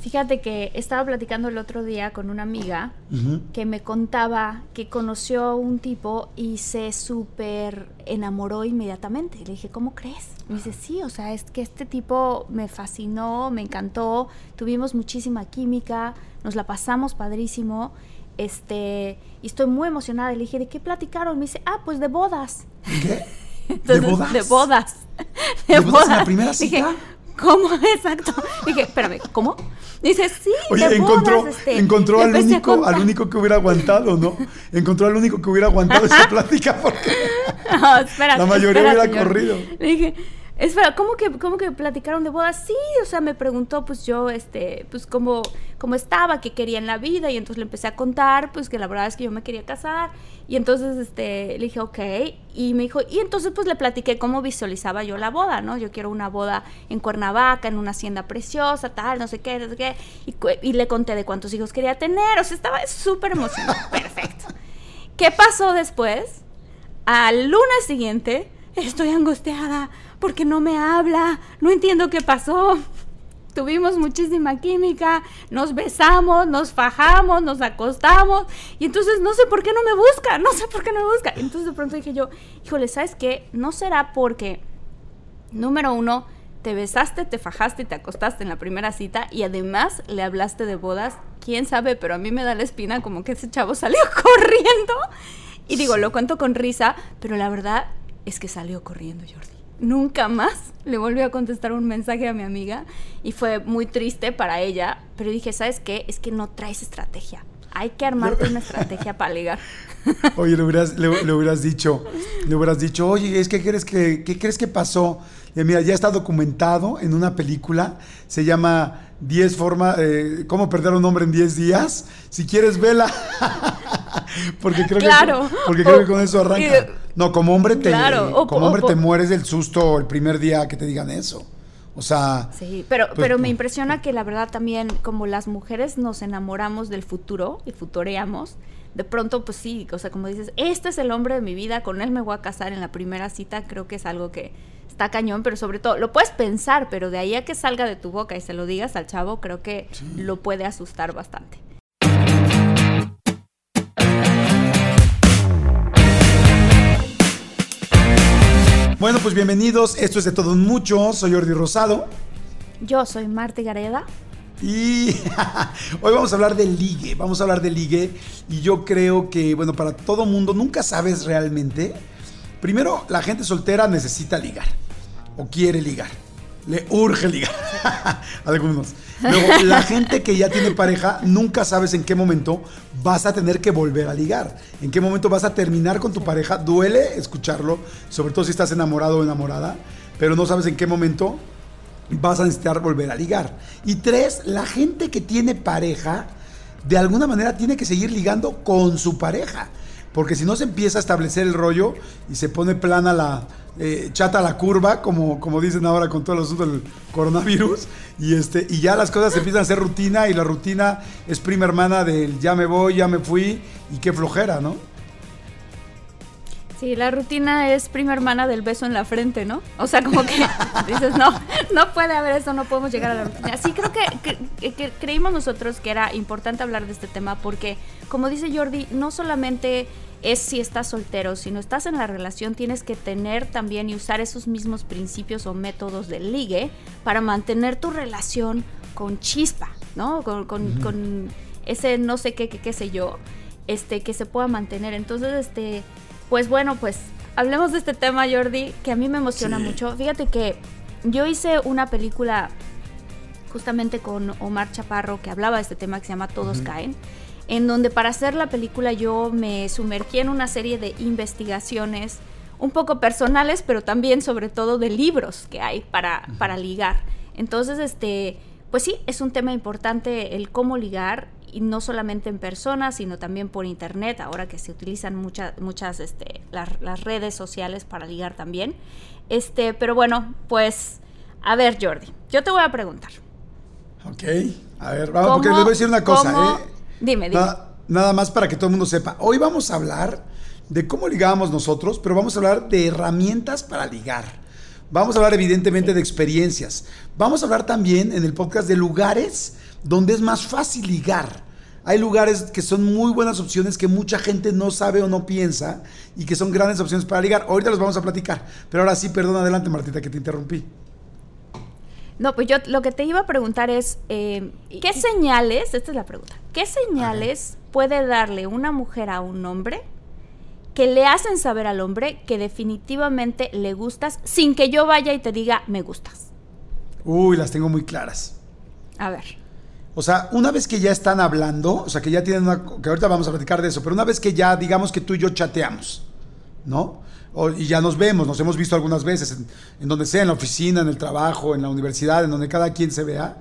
Fíjate que estaba platicando el otro día con una amiga que me contaba que conoció a un tipo y se súper enamoró inmediatamente. Le dije, ¿cómo crees? Me dice, sí, o sea, es que este tipo me fascinó, me encantó, tuvimos muchísima química, nos la pasamos padrísimo. Este, y estoy muy emocionada. Le dije, ¿de qué platicaron? Me dice, ah, pues de bodas. ¿Qué? ¿De bodas? De bodas. ¿De, bodas en la primera cita? Dije, ¿cómo? Exacto. Dije, espérame, ¿cómo? Dice, sí, Oye, encontró, bodas, este, encontró al único, al único que hubiera aguantado, ¿no? Encontró al único que hubiera aguantado esa plática porque No, espérate, la mayoría espérate, hubiera señor. corrido. Le dije, espera, ¿cómo que, ¿cómo que platicaron de bodas? Sí, o sea, me preguntó, pues yo, este, pues cómo, cómo estaba, qué quería en la vida, y entonces le empecé a contar, pues que la verdad es que yo me quería casar, y entonces, este, le dije, ok, y me dijo, y entonces pues le platiqué cómo visualizaba yo la boda, ¿no? Yo quiero una boda en Cuernavaca, en una hacienda preciosa, tal, no sé qué, no sé qué, y, y le conté de cuántos hijos quería tener, o sea, estaba súper emocionado, perfecto. ¿Qué pasó después? Al lunes siguiente, estoy angustiada porque no me habla, no entiendo qué pasó. Tuvimos muchísima química, nos besamos, nos fajamos, nos acostamos y entonces no sé por qué no me busca, no sé por qué no me busca. Entonces de pronto dije yo, híjole, ¿sabes qué? No será porque, número uno, te besaste, te fajaste y te acostaste en la primera cita y además le hablaste de bodas, quién sabe, pero a mí me da la espina como que ese chavo salió corriendo. Y digo, lo cuento con risa, pero la verdad es que salió corriendo Jordi. Nunca más le volví a contestar un mensaje a mi amiga y fue muy triste para ella, pero dije, ¿sabes qué? Es que no traes estrategia. Hay que armarte una estrategia para ligar. Oye, le hubieras, le, hubieras dicho, le hubieras dicho, oye, es que crees que, ¿qué crees que pasó? Mira, ya está documentado en una película, se llama 10 formas, eh, ¿cómo perder a un hombre en 10 días? Si quieres, vela. porque creo Claro. que, porque creo que con eso arranca. y- No, como hombre te, Claro, o- como o- hombre o- te mueres del susto el primer día que te digan eso. O sea, Sí, pero, Pues, pero me impresiona que la verdad también, como las mujeres nos enamoramos del futuro y futoreamos, de pronto, pues sí, o sea, como dices, este es el hombre de mi vida, con él me voy a casar en la primera cita, creo que es algo que está cañón, pero sobre todo, lo puedes pensar, pero de ahí a que salga de tu boca y se lo digas al chavo, creo que lo puede asustar bastante. bueno, pues bienvenidos. Esto es de todo mucho. Soy Jordi Rosado. Yo soy Marta Gareda. Y hoy vamos a hablar de ligue, vamos a hablar de ligue y yo creo que, bueno, para todo mundo nunca sabes realmente. Primero, la gente soltera necesita ligar o quiere ligar, le urge ligar, algunos. Luego, la gente que ya tiene pareja, nunca sabes en qué momento vas a tener que volver a ligar, en qué momento vas a terminar con tu pareja. Duele escucharlo, sobre todo si estás enamorado o enamorada, pero no sabes en qué momento vas a necesitar volver a ligar. Y tres, la gente que tiene pareja, de alguna manera tiene que seguir ligando con su pareja. Porque si no se empieza a establecer el rollo y se pone plana la, eh, chata la curva, como, como dicen ahora con todo el asunto del coronavirus, y, este, y ya las cosas empiezan a ser rutina y la rutina es prima hermana del ya me voy, ya me fui y qué flojera, ¿no? Sí, la rutina es prima hermana del beso en la frente, ¿no? O sea, como que dices, no, no puede haber eso, no podemos llegar a la rutina. Sí, creo que, que- que creímos nosotros que era importante hablar de este tema porque, como dice Jordi, no solamente es si estás soltero, sino estás en la relación, tienes que tener también y usar esos mismos principios o métodos del ligue para mantener tu relación con chispa, ¿no? Con, con- con ese no sé qué, qué, qué sé yo, este, que se pueda mantener. Entonces, este, pues bueno, pues hablemos de este tema, Jordi, que a mí me emociona Sí. mucho. Fíjate que yo hice una película justamente con Omar Chaparro que hablaba de este tema que se llama Todos caen, en donde para hacer la película yo me sumergí en una serie de investigaciones un poco personales, pero también sobre todo de libros que hay para, para ligar. Entonces, este, pues sí, es un tema importante el cómo ligar y no solamente en persona, sino también por internet, ahora que se utilizan muchas, muchas, este, las, redes sociales para ligar también. Este, pero bueno, pues, a ver, Jordi, yo te voy a preguntar. Ok, a ver, vamos, porque les voy a decir una cosa, ¿eh? Dime, dime. Nada, más para que todo el mundo sepa. Hoy vamos a hablar de cómo ligábamos nosotros, pero vamos a hablar de herramientas para ligar. Vamos a hablar evidentemente de experiencias. Vamos a hablar también en el podcast de lugares donde es más fácil ligar. Hay lugares que son muy buenas opciones que mucha gente no sabe o no piensa y que son grandes opciones para ligar. Ahorita los vamos a platicar. Pero ahora sí, perdón, adelante Martita, que te interrumpí. No, pues yo lo que te iba a preguntar es, eh, ¿qué señales, esta es la pregunta, qué señales puede darle una mujer a un hombre que le hacen saber al hombre que definitivamente le gustas sin que yo vaya y te diga, me gustas? Uy, las tengo muy claras. A ver. O sea, una vez que ya están hablando, o sea, que ya tienen una, que ahorita vamos a platicar de eso, pero una vez que ya, digamos que tú y yo chateamos, ¿no? y ya nos vemos, nos hemos visto algunas veces, en, donde sea, en la oficina, en el trabajo, en la universidad, en donde cada quien se vea,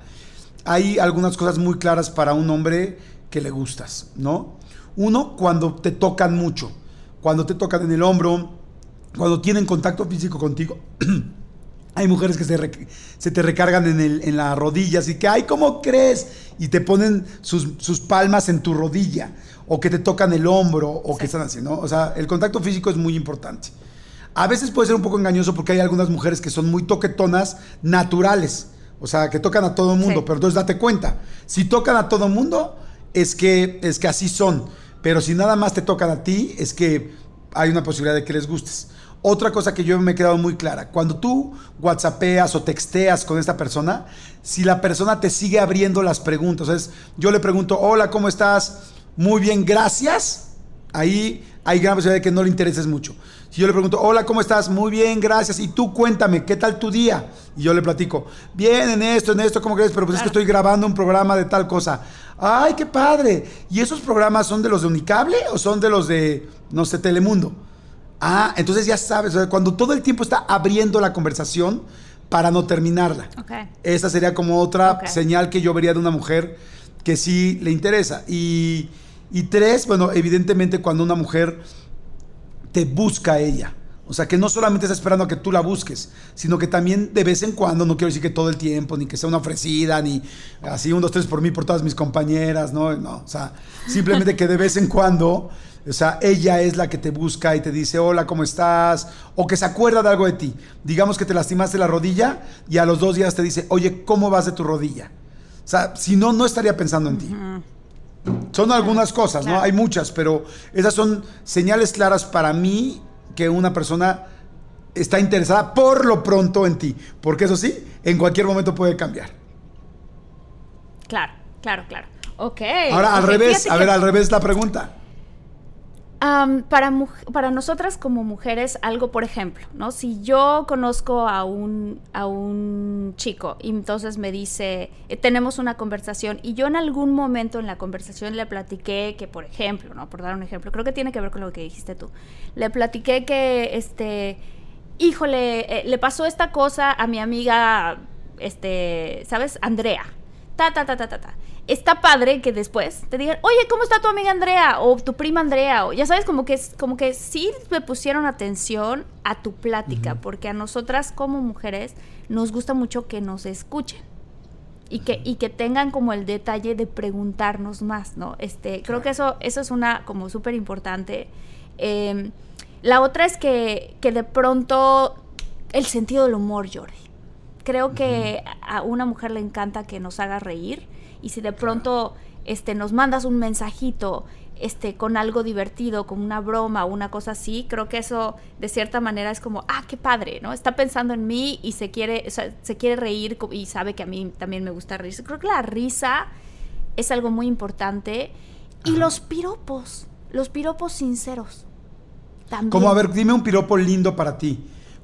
hay algunas cosas muy claras para un hombre que le gustas, ¿no? Uno, cuando te tocan mucho, cuando te tocan en el hombro, cuando tienen contacto físico contigo. Hay mujeres que se, te recargan en, el, en la rodilla, así que, ay, ¿cómo crees? Y te ponen sus, palmas en tu rodilla, o que te tocan el hombro, o que están así, ¿no? O sea, el contacto físico es muy importante. A veces puede ser un poco engañoso porque hay algunas mujeres que son muy toquetonas naturales, o sea, que tocan a todo el mundo, pero entonces date cuenta, si tocan a todo el mundo, es que, es que así son, pero si nada más te tocan a ti, es que hay una posibilidad de que les gustes. Otra cosa que yo me he quedado muy clara, cuando tú whatsappeas o texteas con esta persona, si la persona te sigue abriendo las preguntas, es, yo le pregunto, hola, ¿cómo estás? Muy bien, gracias. Ahí hay gran posibilidad de que no le intereses mucho. Si yo le pregunto, hola, ¿cómo estás? Muy bien, gracias. Y tú cuéntame, ¿qué tal tu día? Y yo le platico, bien, en esto, en esto, ¿cómo crees? Pero pues es que estoy grabando un programa de tal cosa. ¡Ay, qué padre! ¿Y esos programas son de los de Unicable o son de los de, no sé, Telemundo? Ah, entonces ya sabes, cuando todo el tiempo está abriendo la conversación para no terminarla. Esa sería como otra señal que yo vería de una mujer que sí le interesa. Y, y tres, bueno, evidentemente cuando una mujer te busca a ella. O sea, que no solamente está esperando a que tú la busques, sino que también de vez en cuando, no quiero decir que todo el tiempo, ni que sea una ofrecida, ni así un, dos, tres por mí, por todas mis compañeras, no, no. O sea, simplemente que de vez en cuando o sea, ella es la que te busca y te dice, hola, ¿cómo estás? O que se acuerda de algo de ti. Digamos que te lastimaste la rodilla y a los dos días te dice, oye, ¿cómo vas de tu rodilla? O sea, si no, no estaría pensando en ti. Son algunas cosas, ¿no? Hay muchas, pero esas son señales claras para mí que una persona está interesada por lo pronto en ti. Porque eso sí, en cualquier momento puede cambiar. Claro, claro, claro. Ok. Ahora, al revés, a ver, al revés la pregunta para, para nosotras como mujeres, algo, por ejemplo, ¿no? Si yo conozco a un, a un chico y entonces me dice, eh, tenemos una conversación y yo en algún momento en la conversación le platiqué que, por ejemplo, ¿no? Por dar un ejemplo, creo que tiene que ver con lo que dijiste tú. Le platiqué que, este, híjole, eh, le pasó esta cosa a mi amiga, este, ¿sabes? Andrea. Ta, ta, ta, ta, ta, ta está padre que después te digan, oye, ¿cómo está tu amiga Andrea? O tu prima Andrea. O ya sabes, como que, como que sí me pusieron atención a tu plática, porque a nosotras como mujeres nos gusta mucho que nos escuchen. Y que, y que tengan como el detalle de preguntarnos más, ¿no? Este, creo que eso, eso es una como súper importante. Em, la otra es que, que de pronto el sentido del humor, Jordi. Creo que a una mujer le encanta que nos haga reír y si de pronto este, nos mandas un mensajito este, con algo divertido, con una broma o una cosa así, creo que eso de cierta manera es como, ah, qué padre, ¿no? Está pensando en mí y se quiere, se quiere reír y sabe que a mí también me gusta reír. Creo que la risa es algo muy importante. Y los piropos, los piropos sinceros. También. Como, a ver, dime un piropo lindo para ti.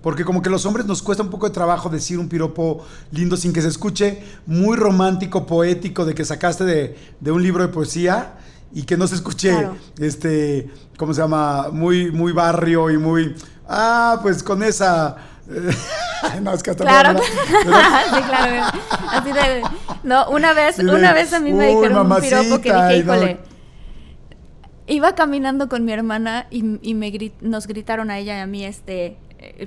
Porque como que los hombres nos cuesta un poco de trabajo decir un piropo lindo sin que se escuche muy romántico, poético, de que sacaste de, un libro de poesía y que no se escuche, este, ¿cómo se llama? Muy, muy barrio y muy, ah, pues con esa no, es que hasta Claro, sí, claro. Así de, no, una vez, Sí, de, una vez a mí me "Uy, dijeron un piropo que mamacita", dije, no- híjole. Iba caminando con mi hermana y, y me nos gritaron a ella y a mí, este, eh,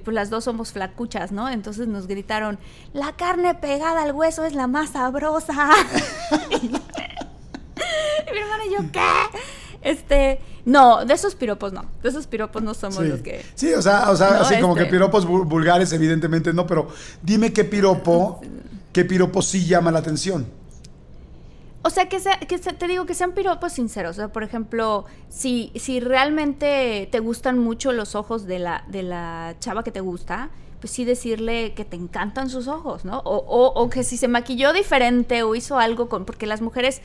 pues las dos somos flacuchas, ¿no? Entonces nos gritaron, la carne pegada al hueso es la más sabrosa. y mi hermana y yo, ¿qué? Este, no, de esos piropos no, de esos piropos no somos Sí. los que... Sí, o sea, o sea No, así como que este- piropos vul- vulgares, evidentemente no, pero dime qué piropo, qué piropo sí llama la atención. O sea, que, sea, que te digo que sean piropos sinceros. O sea, por ejemplo, si, si realmente te gustan mucho los ojos de la, de la chava que te gusta, pues sí decirle que te encantan sus ojos, ¿no? O, o- o que si se maquilló diferente o hizo algo con... Porque las mujeres,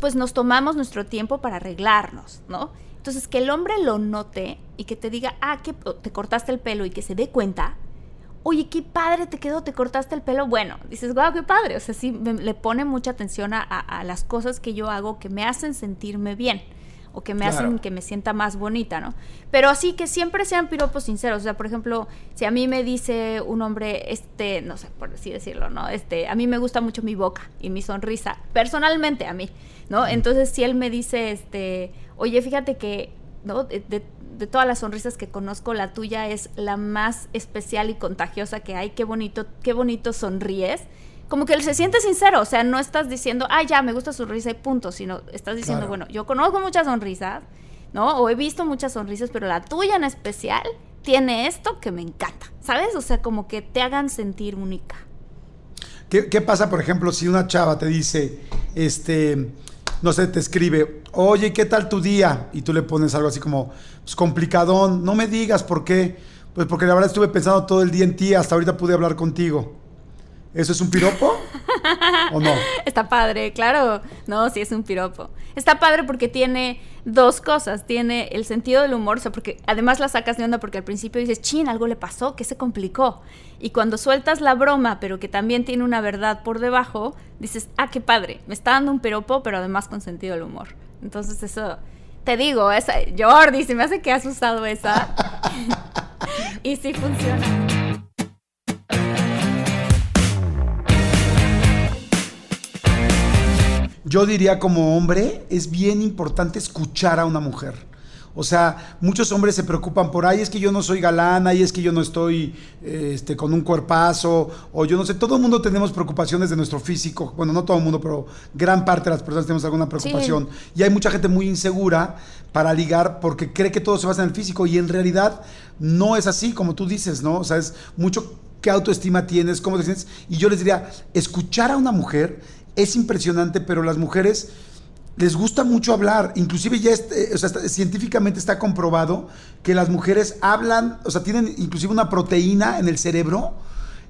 pues nos tomamos nuestro tiempo para arreglarnos, ¿no? Entonces, que el hombre lo note y que te diga, ah, que te cortaste el pelo y que se dé cuenta, oye, qué padre te quedó, te cortaste el pelo. Bueno, dices, guau, qué padre. O sea, sí, me- le pone mucha atención a, a- a las cosas que yo hago que me hacen sentirme bien o que me Claro. hacen que me sienta más bonita, ¿no? Pero así que siempre sean piropos sinceros. O sea, por ejemplo, si a mí me dice un hombre, este, no sé, por así decirlo, ¿no? Este, a mí me gusta mucho mi boca y mi sonrisa, personalmente a mí, ¿no? Entonces, si él me dice, este, oye, fíjate que, ¿no? De, de- de todas las sonrisas que conozco, la tuya es la más especial y contagiosa que hay. Qué bonito, qué bonito sonríes. Como que él se siente sincero, o sea, no estás diciendo, ah, ya, me gusta su risa y punto, sino estás diciendo, Claro. bueno, yo conozco muchas sonrisas, ¿no? O he visto muchas sonrisas, pero la tuya en especial tiene esto que me encanta, ¿sabes? O sea, como que te hagan sentir única. ¿Qué, qué pasa, por ejemplo, si una chava te dice, este, no sé, te escribe, oye, ¿qué tal tu día? Y tú le pones algo así como, pues complicadón, no me digas por qué. Pues porque la verdad estuve pensando todo el día en ti, hasta ahorita pude hablar contigo. ¿Eso es un piropo? ¿O no? Está padre, claro. No, sí es un piropo. Está padre porque tiene dos cosas. Tiene el sentido del humor, o sea, porque además la sacas de onda porque al principio dices, chin, algo le pasó, que se complicó. Y cuando sueltas la broma, pero que también tiene una verdad por debajo, dices, ah, qué padre, me está dando un piropo, pero además con sentido del humor. Entonces eso, te digo, esa, Jordi, se me hace que has usado esa. y sí funciona. Yo diría como hombre, es bien importante escuchar a una mujer. O sea, muchos hombres se preocupan por, ay, es que yo no soy galana, y es que yo no estoy este, con un cuerpazo, o yo no sé, todo el mundo tenemos preocupaciones de nuestro físico. Bueno, no todo el mundo, pero gran parte de las personas tenemos alguna preocupación. Y hay mucha gente muy insegura para ligar porque cree que todo se basa en el físico y en realidad no es así, como tú dices, ¿no? O sea, es mucho qué autoestima tienes, cómo te sientes. Y yo les diría, escuchar a una mujer es impresionante, pero las mujeres les gusta mucho hablar. Inclusive ya este, o sea, científicamente está comprobado que las mujeres hablan, o sea, tienen inclusive una proteína en el cerebro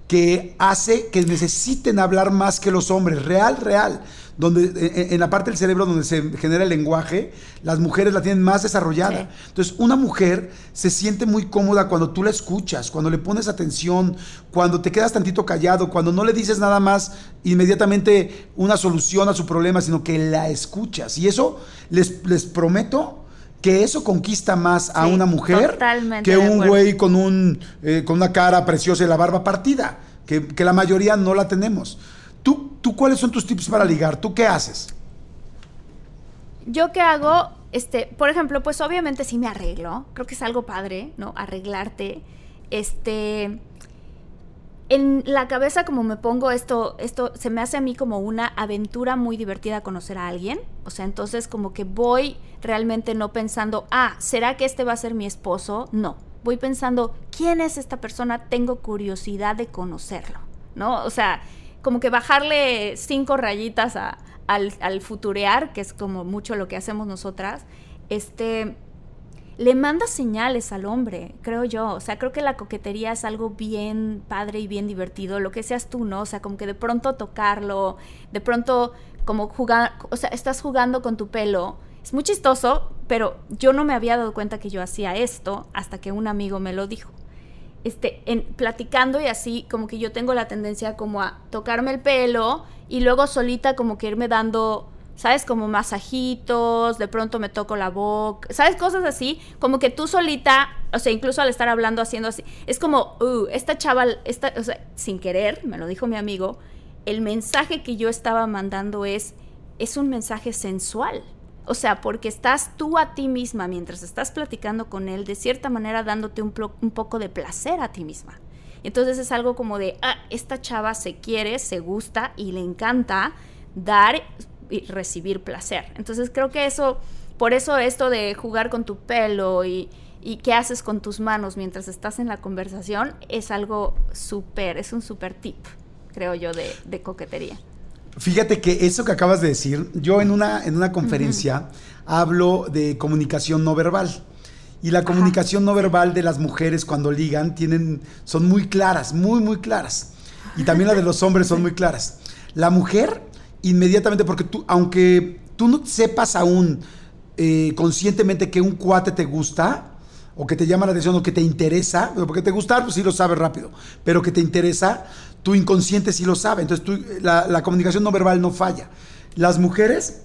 que hace que necesiten hablar más que los hombres, real, real. Donde en, en la parte del cerebro donde se genera el lenguaje, las mujeres la tienen más desarrollada. Sí. Entonces, una mujer se siente muy cómoda cuando tú la escuchas, cuando le pones atención, cuando te quedas tantito callado, cuando no le dices nada más inmediatamente una solución a su problema, sino que la escuchas. Y eso les, les prometo que eso conquista más a Sí, una mujer que un güey con, un, eh, con una cara preciosa y la barba partida, que, que la mayoría no la tenemos. ¿Tú, ¿Tú cuáles son tus tips para ligar? ¿Tú qué haces? Yo qué hago, este, por ejemplo, pues obviamente sí me arreglo. Creo que es algo padre, ¿no? Arreglarte. Este. En la cabeza, como me pongo esto, esto se me hace a mí como una aventura muy divertida conocer a alguien. O sea, entonces como que voy realmente no pensando, ah, ¿será que este va a ser mi esposo? No. Voy pensando, ¿quién es esta persona? Tengo curiosidad de conocerlo, ¿no? O sea, como que bajarle cinco rayitas a- al, futurear, que es como mucho lo que hacemos nosotras, este, le manda señales al hombre, creo yo. O sea, creo que la coquetería es algo bien padre y bien divertido, lo que seas tú, ¿no? O sea, como que de pronto tocarlo, de pronto como jugar, o sea, estás jugando con tu pelo. Es muy chistoso, pero yo no me había dado cuenta que yo hacía esto hasta que un amigo me lo dijo este, en, platicando y así, como que yo tengo la tendencia como a tocarme el pelo y luego solita como que irme dando ¿sabes? Como masajitos, de pronto me toco la boca, ¿sabes? Cosas así, como que tú solita, o sea, incluso al estar hablando, haciendo así, es como, uh, esta chaval, esta, o sea, sin querer, me lo dijo mi amigo, el mensaje que yo estaba mandando es, es un mensaje sensual. O sea, porque estás tú a ti misma mientras estás platicando con él, de cierta manera dándote un, poco de placer a ti misma. Entonces es algo como de, ah, esta chava se quiere, se gusta y le encanta dar y recibir placer. Entonces creo que eso, por eso esto de jugar con tu pelo y, y qué haces con tus manos mientras estás en la conversación es algo súper, es un súper tip, creo yo, de, de, coquetería. Fíjate que eso que acabas de decir, yo en una, en una conferencia hablo de comunicación no verbal. Y la comunicación no verbal de las mujeres cuando ligan tienen, son muy claras, muy, muy claras. Y también la de los hombres son muy claras. La mujer inmediatamente, porque tú, aunque tú no sepas aún eh, conscientemente que un cuate te gusta, o que te llama la atención, o que te interesa, porque te gusta, pues sí lo sabes rápido, pero que te interesa, tu inconsciente sí lo sabe. Entonces tú, la, la comunicación no verbal no falla. Las mujeres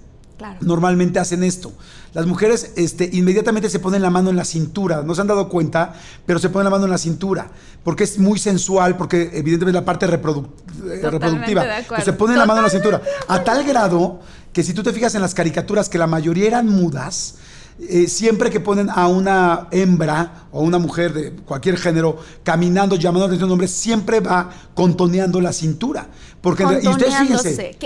normalmente hacen esto. Las mujeres este, inmediatamente se ponen la mano en la cintura, no se han dado cuenta, pero se ponen la mano en la cintura, porque es muy sensual, porque evidentemente la parte reproductiva. se ponen la mano en la cintura, a tal grado que si tú te fijas en las caricaturas, que la mayoría eran mudas, eh, siempre que ponen a una hembra o una mujer de cualquier género caminando, llamando la atención de un hombre, siempre va contoneando la cintura. Porque, y ustedes fíjense,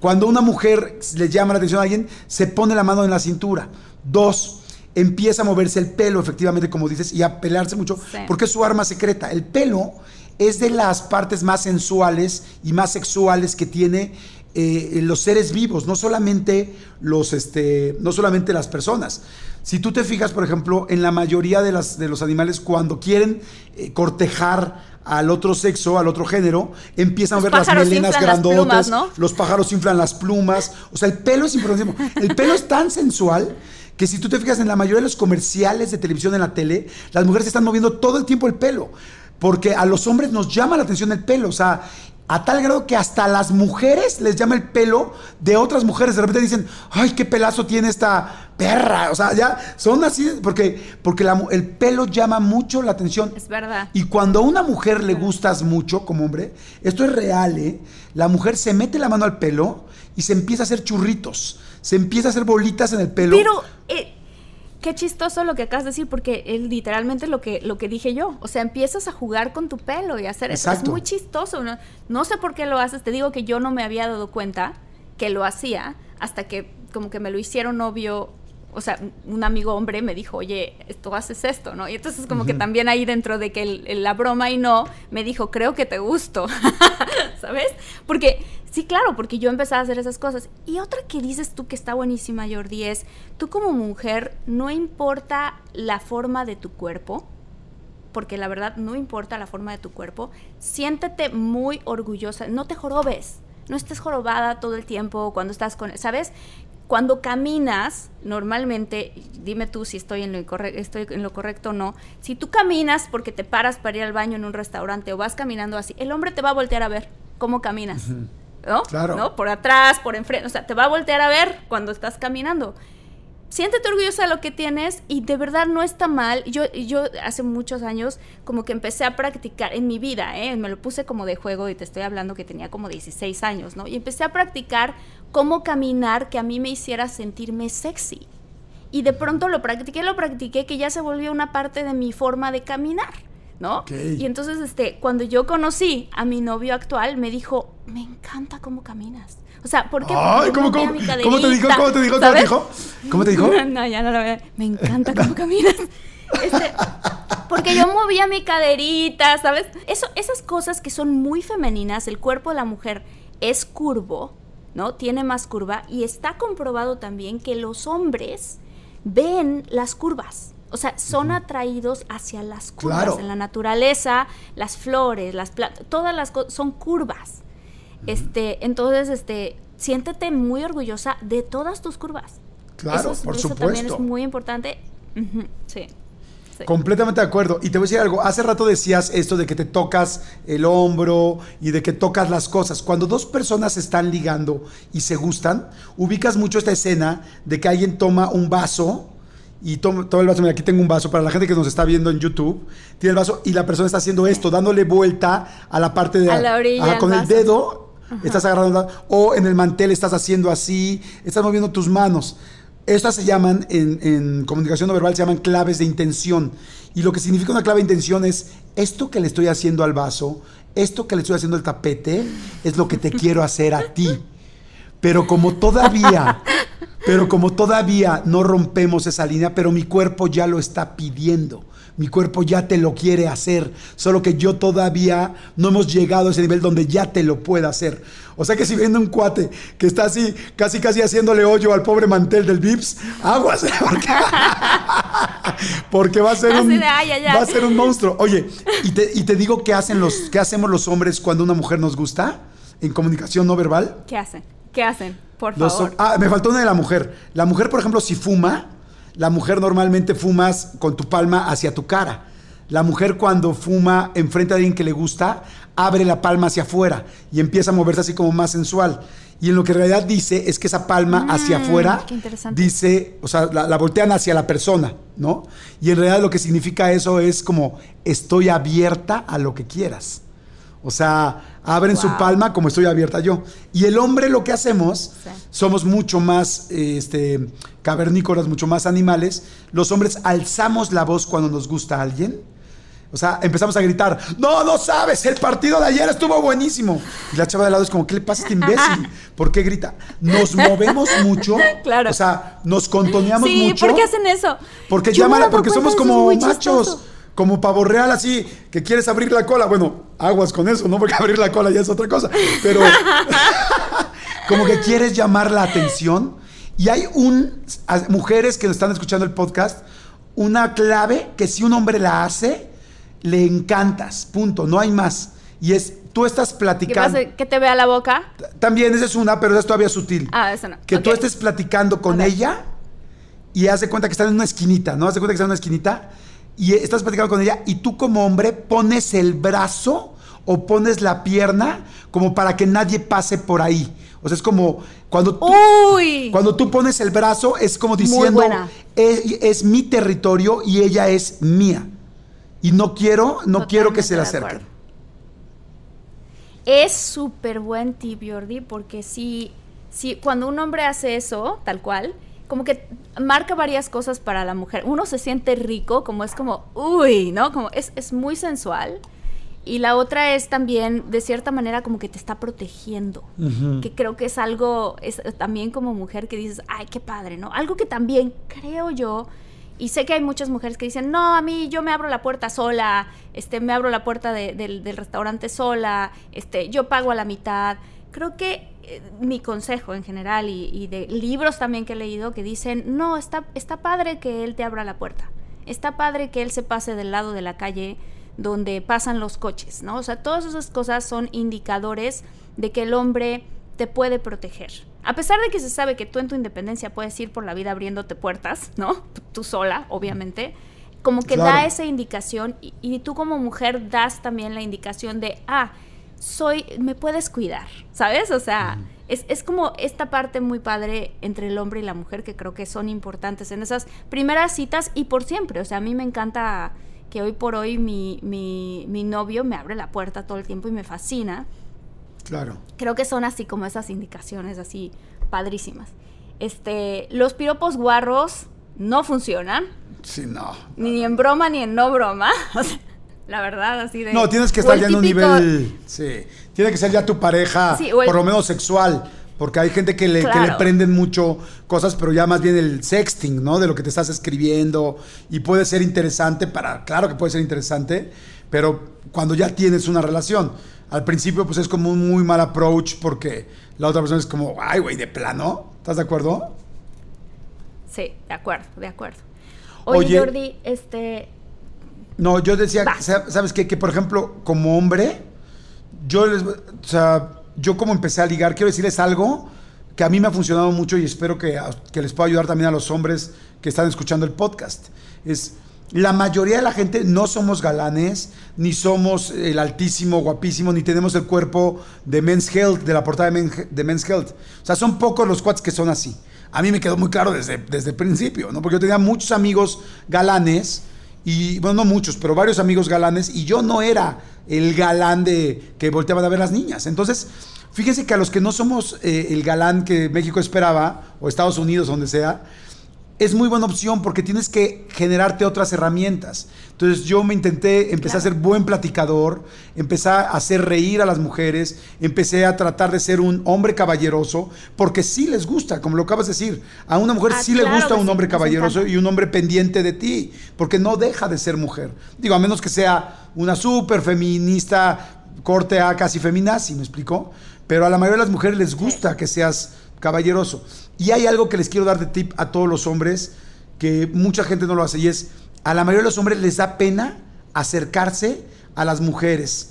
cuando una mujer le llama la atención a alguien, se pone la mano en la cintura. Dos, empieza a moverse el pelo, efectivamente, como dices, y a pelarse mucho, porque es su arma secreta. El pelo es de las partes más sensuales y más sexuales que tiene eh, los seres vivos, no solamente, los, este, no solamente las personas. Si tú te fijas, por ejemplo, en la mayoría de, las, de los animales, cuando quieren eh, cortejar al otro sexo, al otro género, empiezan a ver las melenas grandotas, los pájaros inflan las plumas, o sea, el pelo es importantísimo. El pelo es tan sensual que si tú te fijas en la mayoría de los comerciales de televisión en la tele, las mujeres están moviendo todo el tiempo el pelo, porque a los hombres nos llama la atención el pelo, o sea, a tal grado que hasta las mujeres les llama el pelo de otras mujeres. De repente dicen, ay, qué pelazo tiene esta perra. O sea, ya son así, porque, porque el pelo llama mucho la atención. Es verdad. Y cuando a una mujer le gustas mucho como hombre, esto es real, ¿eh? La mujer se mete la mano al pelo y se empieza a hacer churritos. Se empieza a hacer bolitas en el pelo. Pero... Eh, qué chistoso lo que acabas de decir, porque es literalmente lo que, lo que dije yo. O sea, empiezas a jugar con tu pelo y hacer eso. Es muy chistoso. ¿no? no sé por qué lo haces. Te digo que yo no me había dado cuenta que lo hacía hasta que como que me lo hicieron novio o sea, un amigo hombre me dijo, oye, tú haces esto, ¿no? Y entonces como que también ahí dentro de que la broma y no, me dijo, creo que te gusto, ¿sabes? Porque, sí, claro, porque yo empecé a hacer esas cosas. Y otra que dices tú que está buenísima, Jordi, es, tú como mujer, no importa la forma de tu cuerpo, porque la verdad no importa la forma de tu cuerpo, siéntete muy orgullosa, no te jorobes. No estés jorobada todo el tiempo cuando estás con, ¿sabes? Cuando caminas, normalmente, dime tú si estoy en, lo estoy en lo correcto o no, si tú caminas porque te paras para ir al baño en un restaurante o vas caminando así, el hombre te va a voltear a ver cómo caminas. ¿No? Claro. ¿No? Por atrás, por enfrente, o sea, te va a voltear a ver cuando estás caminando siéntete orgullosa de lo que tienes y de verdad no está mal. Yo, yo hace muchos años como que empecé a practicar en mi vida, ¿eh? me lo puse como de juego y te estoy hablando que tenía como 16 años, ¿no? Y empecé a practicar cómo caminar que a mí me hiciera sentirme sexy. Y de pronto lo practiqué, lo practiqué, que ya se volvió una parte de mi forma de caminar. ¿no? Y entonces, este, cuando yo conocí a mi novio actual, me dijo, me encanta cómo caminas. O sea, ¿por qué? Ay, ¿cómo, cómo, ¿Cómo te dijo? ¿Cómo te dijo? ¿Cómo te dijo? ¿Cómo te dijo? No, ya no lo veo. Me encanta cómo caminas. Este, porque yo movía mi caderita, ¿sabes? Eso, esas cosas que son muy femeninas, el cuerpo de la mujer es curvo, ¿no? Tiene más curva y está comprobado también que los hombres ven las curvas. O sea, son atraídos hacia las curvas. En la naturaleza, las flores, las plantas, todas las cosas son curvas. Este, entonces, este, siéntete muy orgullosa de todas tus curvas. Claro, por eso supuesto. también es muy importante. sí. Sí. Completamente de acuerdo. Y te voy a decir algo. Hace rato decías esto de que te tocas el hombro y de que tocas las cosas. Cuando dos personas están ligando y se gustan, ubicas mucho esta escena de que alguien toma un vaso y toma, toma el vaso. Mira, aquí tengo un vaso. Para la gente que nos está viendo en YouTube, tiene el vaso y la persona está haciendo esto, dándole vuelta a la parte de A la orilla con el dedo estás agarrando o en el mantel estás haciendo así, estás moviendo tus manos. Estas se llaman, en, comunicación no verbal, se llaman claves de intención. Y lo que significa una clave de intención es esto que le estoy haciendo al vaso, esto que le estoy haciendo al tapete, es lo que te quiero hacer a ti. Pero como todavía, pero como todavía no rompemos esa línea, pero mi cuerpo ya lo está pidiendo. Mi cuerpo ya te lo quiere hacer, solo que yo todavía no hemos llegado a ese nivel donde ya te lo pueda hacer. O sea que si viene un cuate que está así, casi casi haciéndole hoyo al pobre mantel del Vips, aguas, porque, porque va a ser Así un de, ay, ay, ay. va a ser un monstruo. Oye, y te, y te digo qué hacen los, qué hacemos los hombres cuando una mujer nos gusta en comunicación no verbal. ¿Qué hacen? ¿Qué hacen? Por favor. ah, me faltó una de la mujer. La mujer, por ejemplo, si fuma, la mujer normalmente fumas con tu palma hacia tu cara. La mujer cuando fuma enfrente de alguien que le gusta, abre la palma hacia afuera y empieza a moverse así como más sensual. Y en lo que en realidad dice es que esa palma hacia afuera Mm, qué interesante. dice, o sea, la, la voltean hacia la persona, ¿no? Y en realidad lo que significa eso es como estoy abierta a lo que quieras. O sea, abren su palma como estoy abierta yo. Y el hombre lo que hacemos, Sí. somos mucho más este, cavernícolas, mucho más animales. Los hombres alzamos la voz cuando nos gusta alguien. O sea, empezamos a gritar, no, no sabes, el partido de ayer estuvo buenísimo. Y la chava de lado es como, ¿qué le pasa a este imbécil? ¿Por qué grita? Nos movemos mucho. Claro. O sea, nos contoneamos sí, mucho. ¿por qué hacen eso? Porque Yo me he llama, dado porque somos como machos, chistoso. como pavo real así, que quieres abrir la cola. Bueno, aguas con eso, ¿no? Porque abrir la cola ya es otra cosa. Pero como que quieres llamar la atención. Y hay un, mujeres que nos están escuchando el podcast, una clave que si un hombre la hace, le encantas, punto, no hay más. Y es, tú estás ¿Qué platicando. pasa? ¿Que te vea la boca? También esa es una, pero esa es todavía sutil. Ah, eso no. Que tú estés platicando con ella y hace cuenta que están en una esquinita, ¿no? Hace cuenta que están en una esquinita y estás platicando con ella y tú como hombre pones el brazo o pones la pierna como para que nadie pase por ahí. O sea, es como cuando tú, Uy. cuando tú pones el brazo es como diciendo, es, es mi territorio y ella es mía. Y no quiero, no quiero que se de acerque. Es súper buen tip, Jordi, porque si, si cuando un hombre hace eso, tal cual, como que marca varias cosas para la mujer. Uno se siente rico, como es como, uy, ¿no? Como es, es muy sensual. Y la otra es también, de cierta manera, como que te está protegiendo. Que creo que es algo, es también como mujer que dices, ay, qué padre, ¿no? Algo que también creo yo, y sé que hay muchas mujeres que dicen, no, a mí yo me abro la puerta sola, este, me abro la puerta de- del, del restaurante sola, este, yo pago a la mitad. Creo que eh, mi consejo en general y, y de libros también que he leído que dicen, no, está, está padre que él te abra la puerta, está padre que él se pase del lado de la calle donde pasan los coches, ¿no? O sea, todas esas cosas son indicadores de que el hombre te puede proteger. A pesar de que se sabe que tú en tu independencia puedes ir por la vida abriéndote puertas, ¿no? Tú sola, obviamente. Como que Claro. da esa indicación y, y tú como mujer das también la indicación de, ah, soy, me puedes cuidar, ¿sabes? O sea, es, es como esta parte muy padre entre el hombre y la mujer que creo que son importantes en esas primeras citas y por siempre. O sea, a mí me encanta que hoy por hoy mi, mi, mi novio me abre la puerta todo el tiempo y me fascina. Claro. Creo que son así como esas indicaciones así padrísimas. Este, los piropos guarros no funcionan, Sí, no. ni en broma ni en no broma. O sea, la verdad, así de. No, tienes que estar ya en un nivel. Sí. Tiene que ser ya tu pareja, Sí, o el- por lo menos sexual. Porque hay gente que le, que le Claro. prenden mucho cosas, pero ya más bien el sexting, ¿no? De lo que te estás escribiendo. Y puede ser interesante para. Claro que puede ser interesante, pero cuando ya tienes una relación. Al principio, pues es como un muy mal approach porque la otra persona es como, ay, güey, de plano. ¿Estás de acuerdo? Sí, de acuerdo, de acuerdo. Oye, Oye. Jordi, este. No, yo decía, Va. ¿sabes qué? Que por ejemplo, como hombre, yo les, o sea, yo como empecé a ligar, quiero decirles algo que a mí me ha funcionado mucho y espero que, que les pueda ayudar también a los hombres que están escuchando el podcast. Es, la mayoría de la gente no somos galanes, ni somos el altísimo, guapísimo, ni tenemos el cuerpo de Men's Health, de la portada de, Men's Health. O sea, son pocos los cuates que son así. A mí me quedó muy claro desde, desde el principio, ¿no? Porque yo tenía muchos amigos galanes, y bueno, no muchos, pero varios amigos galanes, y yo no era el galán de que volteaban a ver las niñas. Entonces, fíjense que a los que no somos eh, el galán que México esperaba, o Estados Unidos, donde sea, es muy buena opción porque tienes que generarte otras herramientas. Entonces yo me intenté, empecé a ser buen platicador, empecé a hacer reír a las mujeres, empecé a tratar de ser un hombre caballeroso, porque sí les gusta, como lo acabas de decir, a una mujer ah, sí le gusta un hombre caballeroso y un hombre pendiente de ti, porque no deja de ser mujer. Digo, a menos que sea una súper feminista, corte a casi feminazi, ¿me explicó? Pero a la mayoría de las mujeres les gusta que seas caballeroso. Y hay algo que les quiero dar de tip a todos los hombres, que mucha gente no lo hace, y es, a la mayoría de los hombres les da pena acercarse a las mujeres,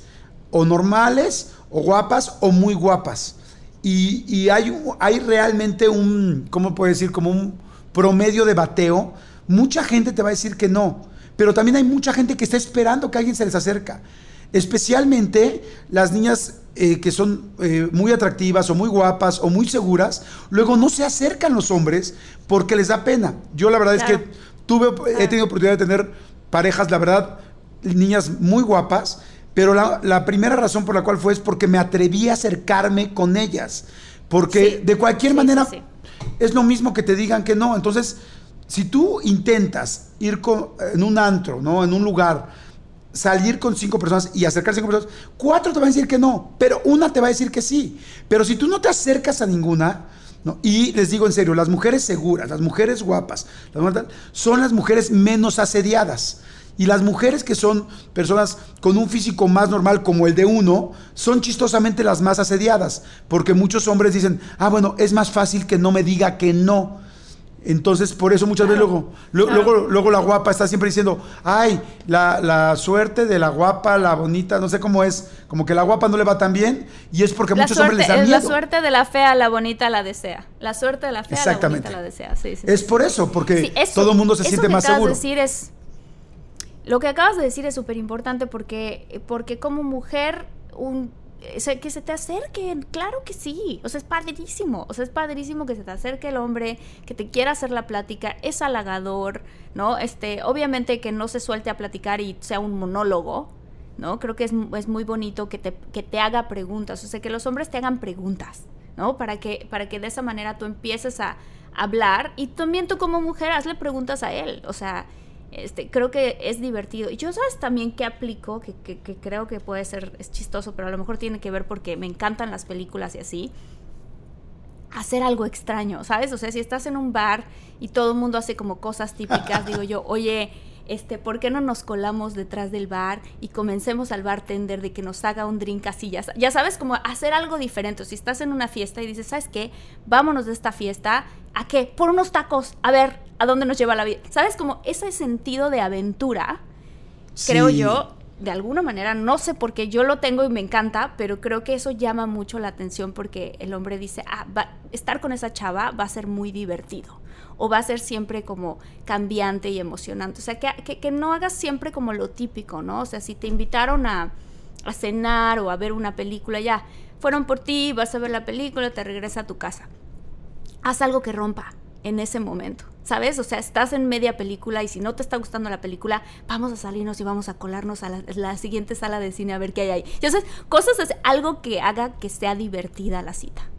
o normales, o guapas, o muy guapas. Y, hay, hay realmente un, ¿cómo puedo decir? Como un promedio de bateo. Mucha gente te va a decir que no, pero también hay mucha gente que está esperando que alguien se les acerca. Especialmente las niñas eh, que son eh, muy atractivas o muy guapas o muy seguras, luego no se acercan los hombres porque les da pena. Yo la verdad es que tuve, he tenido oportunidad de tener parejas, la verdad, niñas muy guapas, pero la, primera razón por la cual fue es porque me atreví a acercarme con ellas. Porque de cualquier manera es lo mismo que te digan que no. Entonces, si tú intentas ir en un antro, ¿no? En un lugar salir con cinco personas y acercarse a cinco personas, cuatro te van a decir que no, pero una te va a decir que sí. Pero si tú no te acercas a ninguna, y les digo en serio, las mujeres seguras, las mujeres guapas, son las mujeres menos asediadas. Y las mujeres que son personas con un físico más normal como el de uno, son chistosamente las más asediadas. Porque muchos hombres dicen, ah, bueno, es más fácil que no me diga que no. Entonces, por eso muchas veces luego, luego, luego la guapa está siempre diciendo, ay, la, suerte de la guapa, la bonita, no sé cómo es, como que la guapa no le va tan bien, y es porque muchos hombres les dan miedo. La suerte de la fea, la bonita la desea. La suerte de la fea, la bonita la desea. Sí, sí, es por eso, porque todo el mundo se siente más seguro. Decir es, lo que acabas de decir es súper importante porque, porque como mujer, un que se te acerquen, claro que sí, o sea, es padrísimo, o sea, es padrísimo que se te acerque el hombre, que te quiera hacer la plática, es halagador, ¿no? Este, obviamente que no se suelte a platicar y sea un monólogo, ¿no? Creo que es, es muy bonito que te, que te haga preguntas, o sea, que los hombres te hagan preguntas, ¿no? Para que, para que de esa manera tú empieces a hablar y también tú como mujer hazle preguntas a él, o sea, este, creo que es divertido. Y yo sabes también qué aplico, que, que, creo que puede ser, es chistoso, pero a lo mejor tiene que ver porque me encantan las películas y así. Hacer algo extraño, ¿sabes? O sea, si estás en un bar y todo el mundo hace como cosas típicas, digo yo, oye, este, ¿por qué no nos colamos detrás del bar y comencemos al bartender de que nos haga un drink así? Ya, ya sabes, como hacer algo diferente. Si estás en una fiesta y dices, ¿sabes qué? Vámonos de esta fiesta. ¿A qué? Por unos tacos. A ver, ¿a dónde nos lleva la vida? ¿Sabes? Como ese sentido de aventura, creo yo, de alguna manera, no sé por qué yo lo tengo y me encanta, pero creo que eso llama mucho la atención porque el hombre dice, ah, estar con esa chava va a ser muy divertido o va a ser siempre como cambiante y emocionante. O sea, que, que, no hagas siempre como lo típico, ¿no? O sea, si te invitaron a, cenar o a ver una película, ya, fueron por ti, vas a ver la película, te regresa a tu casa. Haz algo que rompa en ese momento, ¿sabes? O sea, estás en media película y si no te está gustando la película, vamos a salirnos y vamos a colarnos a la, siguiente sala de cine a ver qué hay ahí. Entonces, cosas, algo que haga que sea divertida la cita.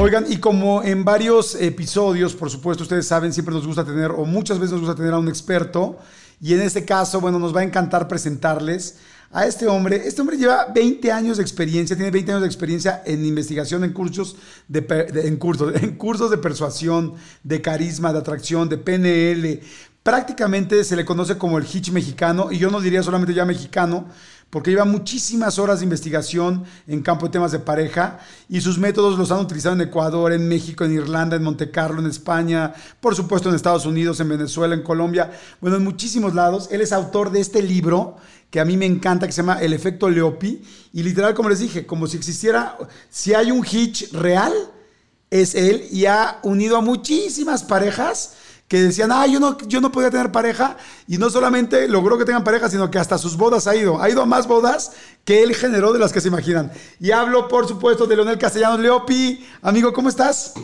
Oigan, y como en varios episodios, por supuesto, ustedes saben, siempre nos gusta tener, o muchas veces nos gusta tener a un experto, y en este caso, bueno, nos va a encantar presentarles a este hombre. Este hombre lleva 20 años de experiencia, tiene 20 años de experiencia en investigación, en cursos de, en cursos, en cursos de persuasión, de carisma, de atracción, de PNL. Prácticamente se le conoce como el Hitch mexicano, y yo no diría solamente ya mexicano, porque lleva muchísimas horas de investigación en campo de temas de pareja y sus métodos los han utilizado en Ecuador, en México, en Irlanda, en Monte Carlo, en España, por supuesto en Estados Unidos, en Venezuela, en Colombia, bueno, en muchísimos lados. Él es autor de este libro que a mí me encanta, que se llama El efecto Leopi, y literal, como les dije, como si existiera, si hay un Hitch real, es él y ha unido a muchísimas parejas que decían, ah, yo no, yo no podía tener pareja, y no solamente logró que tengan pareja, sino que hasta sus bodas ha ido, ha ido a más bodas que él generó de las que se imaginan. Y hablo, por supuesto, de Leonel Castellanos. Leopi, amigo, ¿cómo estás?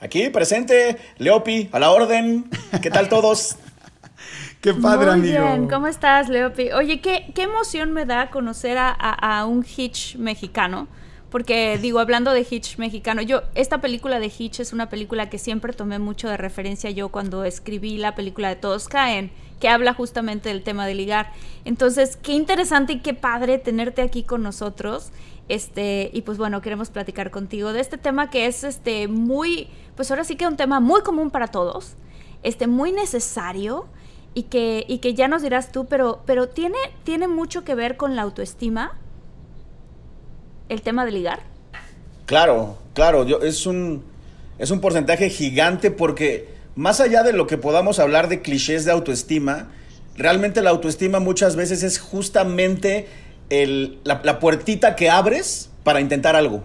Aquí, presente, Leopi, a la orden. ¿Qué tal todos? Qué padre, Muy amigo. bien, ¿cómo estás, Leopi? Oye, qué, qué emoción me da conocer a, a- a un Hitch mexicano. Porque, digo, hablando de Hitch mexicano, yo, esta película de Hitch es una película que siempre tomé mucho de referencia yo cuando escribí la película de Todos Caen, que habla justamente del tema de ligar. Entonces, qué interesante y qué padre tenerte aquí con nosotros. Este, y pues bueno, queremos platicar contigo de este tema que es este muy, pues ahora sí que un tema muy común para todos, este, muy necesario y que, y que ya nos dirás tú, pero, pero tiene, tiene mucho que ver con la autoestima, el tema de ligar. Claro, claro, yo, es, un, es un porcentaje gigante porque más allá de lo que podamos hablar de clichés de autoestima, realmente la autoestima muchas veces es justamente el- la, la puertita que abres para intentar algo.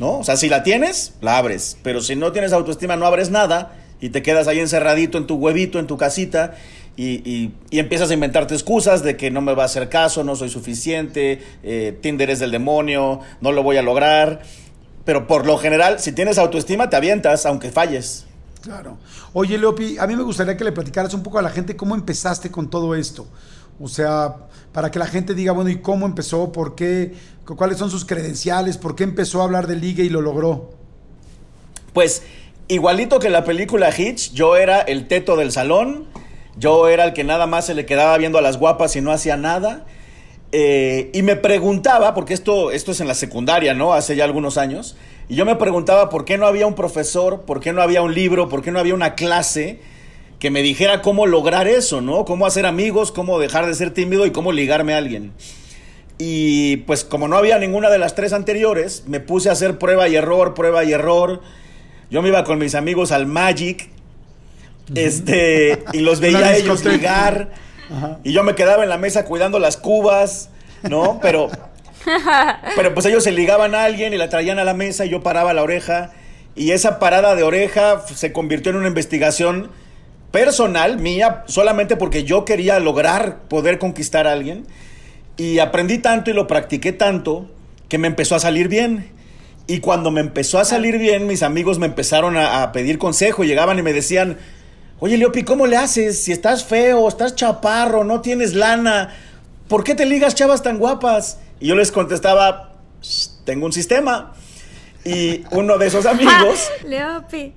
¿No? O sea, si la tienes, la abres. Pero si no tienes autoestima, no abres nada y te quedas ahí encerradito en tu huevito, en tu casita y, y- y empiezas a inventarte excusas de que no me va a hacer caso, no soy suficiente, eh, Tinder es del demonio, no lo voy a lograr. Pero por lo general, si tienes autoestima, te avientas, aunque falles. Claro. Oye, Leopi, a mí me gustaría que le platicaras un poco a la gente cómo empezaste con todo esto. O sea, para que la gente diga, bueno, ¿y cómo empezó? ¿Por qué? cu- ¿Cuáles son sus credenciales? ¿Por qué empezó a hablar de ligue y lo logró? Pues igualito que la película Hitch, yo era el teto del salón, yo era el que nada más se le quedaba viendo a las guapas y no hacía nada. Eh, y me preguntaba, porque esto, esto es en la secundaria, ¿no? Hace ya algunos años. Y yo me preguntaba por qué no había un profesor, por qué no había un libro, por qué no había una clase que me dijera cómo lograr eso, ¿no? Cómo hacer amigos, cómo dejar de ser tímido y cómo ligarme a alguien. Y pues como no había ninguna de las tres anteriores, me puse a hacer prueba y error, prueba y error. Yo me iba con mis amigos al Magic, este, y los veía a ellos ligar, y yo me quedaba en la mesa cuidando las cubas, ¿no? Pero, pero pues ellos se ligaban a alguien y la traían a la mesa y yo paraba la oreja, y esa parada de oreja se convirtió en una investigación personal mía, solamente porque yo quería lograr poder conquistar a alguien. Y aprendí tanto y lo practiqué tanto que me empezó a salir bien. Y cuando me empezó a salir bien, mis amigos me empezaron a, a pedir consejo. Llegaban y me decían, oye Leopi, ¿cómo le haces? Si estás feo, estás chaparro, no tienes lana, ¿por qué te ligas chavas tan guapas? Y yo les contestaba, "Shh, tengo un sistema. Y uno de esos amigos Leopi.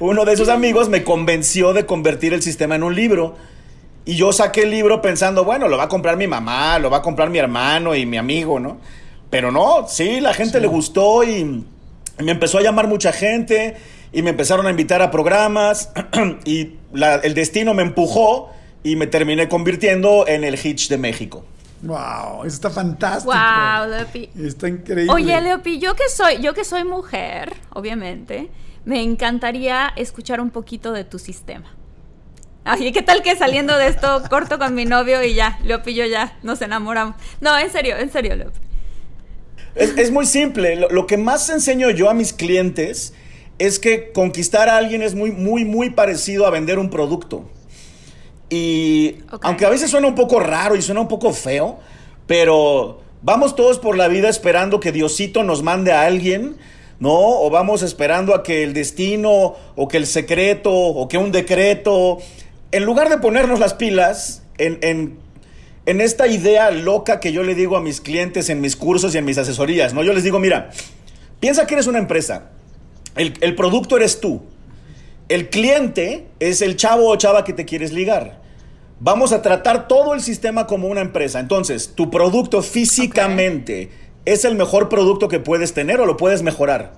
uno de esos amigos me convenció de convertir el sistema en un libro. Y yo saqué el libro pensando, bueno, lo va a comprar mi mamá, lo va a comprar mi hermano y mi amigo, ¿no? Pero no, sí, la gente le gustó y me empezó a llamar mucha gente y me empezaron a invitar a programas y la- el destino me empujó y me terminé convirtiendo en el Hitch de México. ¡Wow! Eso está fantástico. Wow, Leopi. Está increíble. Oye, Leopi, yo que soy, yo que soy mujer, obviamente, me encantaría escuchar un poquito de tu sistema. Ay, ¿qué tal que saliendo de esto corto con mi novio y ya, Leopi y yo ya nos enamoramos? No, en serio, en serio, Leopi. Es, es muy simple. Lo, lo que más enseño yo a mis clientes es que conquistar a alguien es muy, muy, muy parecido a vender un producto. Y aunque a veces suena un poco raro y suena un poco feo, pero vamos todos por la vida esperando que Diosito nos mande a alguien, ¿no? O vamos esperando a que el destino, o que el secreto, o que un decreto, en lugar de ponernos las pilas en, en en esta idea loca que yo le digo a mis clientes en mis cursos y en mis asesorías, ¿no? Yo les digo, mira, piensa que eres una empresa. El, el producto eres tú. El cliente es el chavo o chava que te quieres ligar. Vamos a tratar todo el sistema como una empresa. Entonces, tu producto físicamente es el mejor producto que puedes tener o lo puedes mejorar.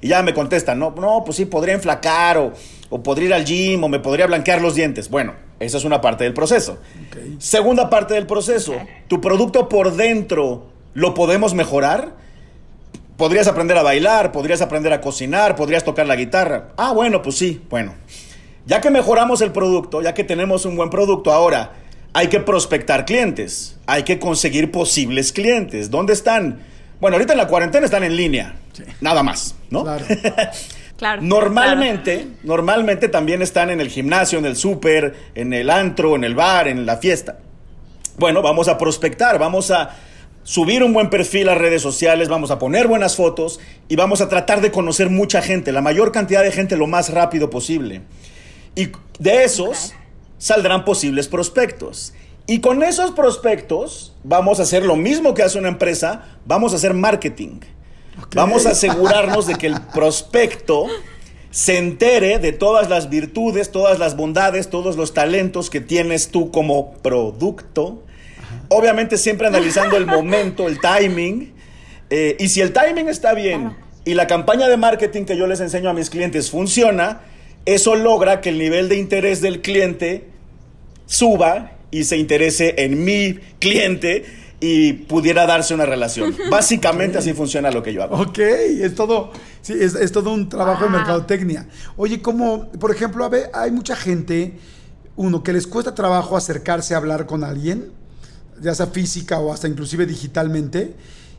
Y ya me contestan, no, no, pues sí, podría enflacar o, o podría ir al gym o me podría blanquear los dientes. Bueno, esa es una parte del proceso. Segunda parte del proceso, tu producto por dentro lo podemos mejorar. Podrías aprender a bailar, podrías aprender a cocinar, podrías tocar la guitarra. Ah, bueno, pues sí, bueno. Ya que mejoramos el producto, ya que tenemos un buen producto, ahora hay que prospectar clientes, hay que conseguir posibles clientes. ¿Dónde están? Bueno, ahorita en la cuarentena están en línea, Sí. nada más, ¿no? Claro. Claro. Normalmente, normalmente también están en el gimnasio, en el súper, en el antro, en el bar, en la fiesta. Bueno, vamos a prospectar, vamos a subir un buen perfil a redes sociales, vamos a poner buenas fotos y vamos a tratar de conocer mucha gente, la mayor cantidad de gente lo más rápido posible. Y de esos saldrán posibles prospectos. Y con esos prospectos vamos a hacer lo mismo que hace una empresa, vamos a hacer marketing. Vamos a asegurarnos de que el prospecto se entere de todas las virtudes, todas las bondades, todos los talentos que tienes tú como producto. Obviamente siempre analizando el momento, el timing. Eh, y si el timing está bien y la campaña de marketing que yo les enseño a mis clientes funciona, eso logra que el nivel de interés del cliente suba y se interese en mi cliente y pudiera darse una relación. Básicamente así funciona lo que yo hago. Ok, es todo, sí, es, todo un trabajo de mercadotecnia. Oye, como, por ejemplo, a ver, hay mucha gente, uno, que les cuesta trabajo acercarse a hablar con alguien, ya sea física o hasta inclusive digitalmente,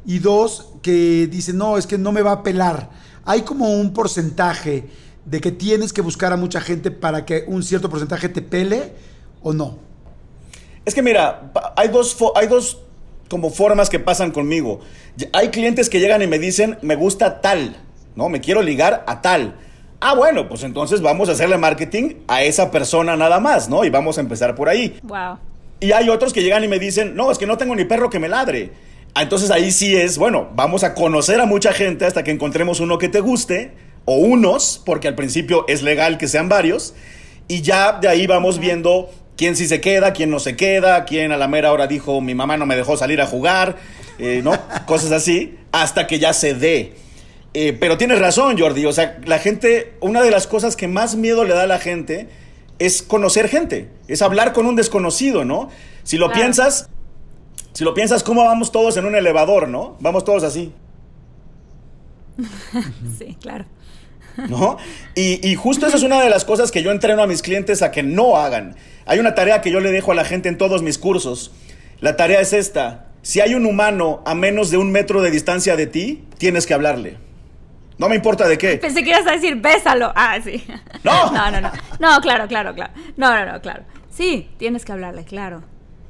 y dos, que dicen, no, es que no me va a pelar. Hay como un porcentaje de que tienes que buscar a mucha gente para que un cierto porcentaje te pele o no. Es que mira, hay dos, hay dos como formas que pasan conmigo. Hay clientes que llegan y me dicen, me gusta tal, ¿no? Me quiero ligar a tal. Ah, bueno, pues entonces vamos a hacerle marketing a esa persona nada más, ¿no? Y vamos a empezar por ahí. Wow. Y hay otros que llegan y me dicen, no, es que no tengo ni perro que me ladre. Ah, entonces ahí sí es, bueno, vamos a conocer a mucha gente hasta que encontremos uno que te guste, o unos, porque al principio es legal que sean varios, y ya de ahí vamos viendo quién sí se queda, quién no se queda, quién a la mera hora dijo mi mamá no me dejó salir a jugar, eh, ¿no? Cosas así, hasta que ya se dé. Eh, pero tienes razón, Jordi, o sea, la gente, una de las cosas que más miedo le da a la gente es conocer gente, es hablar con un desconocido, ¿no? Si lo piensas, si lo piensas, ¿cómo vamos todos en un elevador, no? Vamos todos así. sí, claro. ¿No? Y, y justo esa es una de las cosas que yo entreno a mis clientes a que no hagan. Hay una tarea que yo le dejo a la gente en todos mis cursos. La tarea es esta. Si hay un humano a menos de un metro de distancia de ti, tienes que hablarle. No me importa de qué. Pensé que ibas a decir bésalo. Ah, sí. No. No, no, no. No, claro, claro, claro. No, no, no, claro. Sí, tienes que hablarle, claro.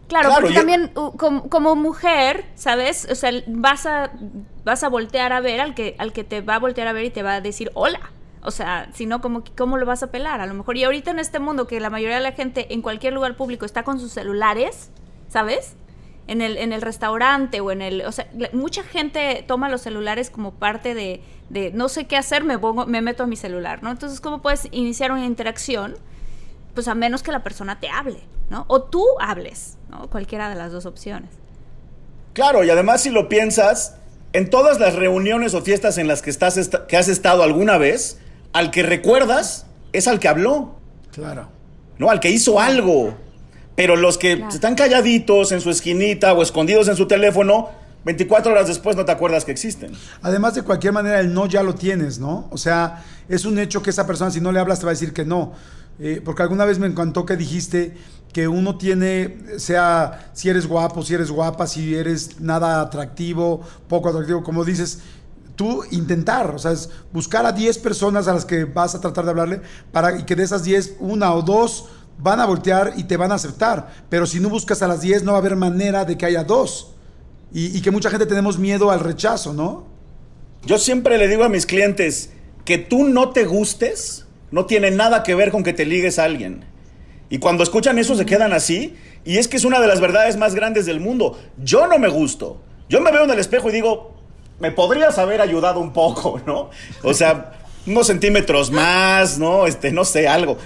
Claro, porque también como, mujer, ¿sabes? O sea, vas a, vas a voltear a ver al que, al que te va a voltear a ver y te va a decir hola. O sea, si no, ¿cómo, ¿cómo lo vas a pelar? A lo mejor. Y ahorita en este mundo que la mayoría de la gente en cualquier lugar público está con sus celulares, ¿sabes? En el, en el restaurante o en el... O sea, mucha gente toma los celulares como parte de, de no sé qué hacer, me, pongo, me meto a mi celular, ¿no? Entonces, ¿cómo puedes iniciar una interacción? Pues a menos que la persona te hable, ¿no? O tú hables, ¿no? Cualquiera de las dos opciones. Claro, y además si lo piensas, en todas las reuniones o fiestas en las que, estás, que has estado alguna vez, al que recuerdas es al que habló. Claro. No, al que hizo algo. Pero los que están calladitos en su esquinita o escondidos en su teléfono, 24 horas después no te acuerdas que existen. Además, de cualquier manera, el no ya lo tienes, ¿no? O sea, es un hecho que esa persona, si no le hablas, te va a decir que no. Eh, porque alguna vez me encantó que dijiste que uno tiene, sea si eres guapo, si eres guapa, si eres nada atractivo, poco atractivo, como dices, tú intentar, o sea, es buscar a 10 personas a las que vas a tratar de hablarle para y que de esas 10, una o dos van a voltear y te van a aceptar. Pero si no buscas a las 10, no va a haber manera de que haya dos. Y, que mucha gente tenemos miedo al rechazo, ¿no? Yo siempre le digo a mis clientes que tú no te gustes no tiene nada que ver con que te ligues a alguien. Y cuando escuchan eso se quedan así. Y es que es una de las verdades más grandes del mundo. Yo no me gusto. Yo me veo en el espejo y digo, me podrías haber ayudado un poco, ¿no? O sea, unos centímetros más, ¿no? Este, no sé, algo.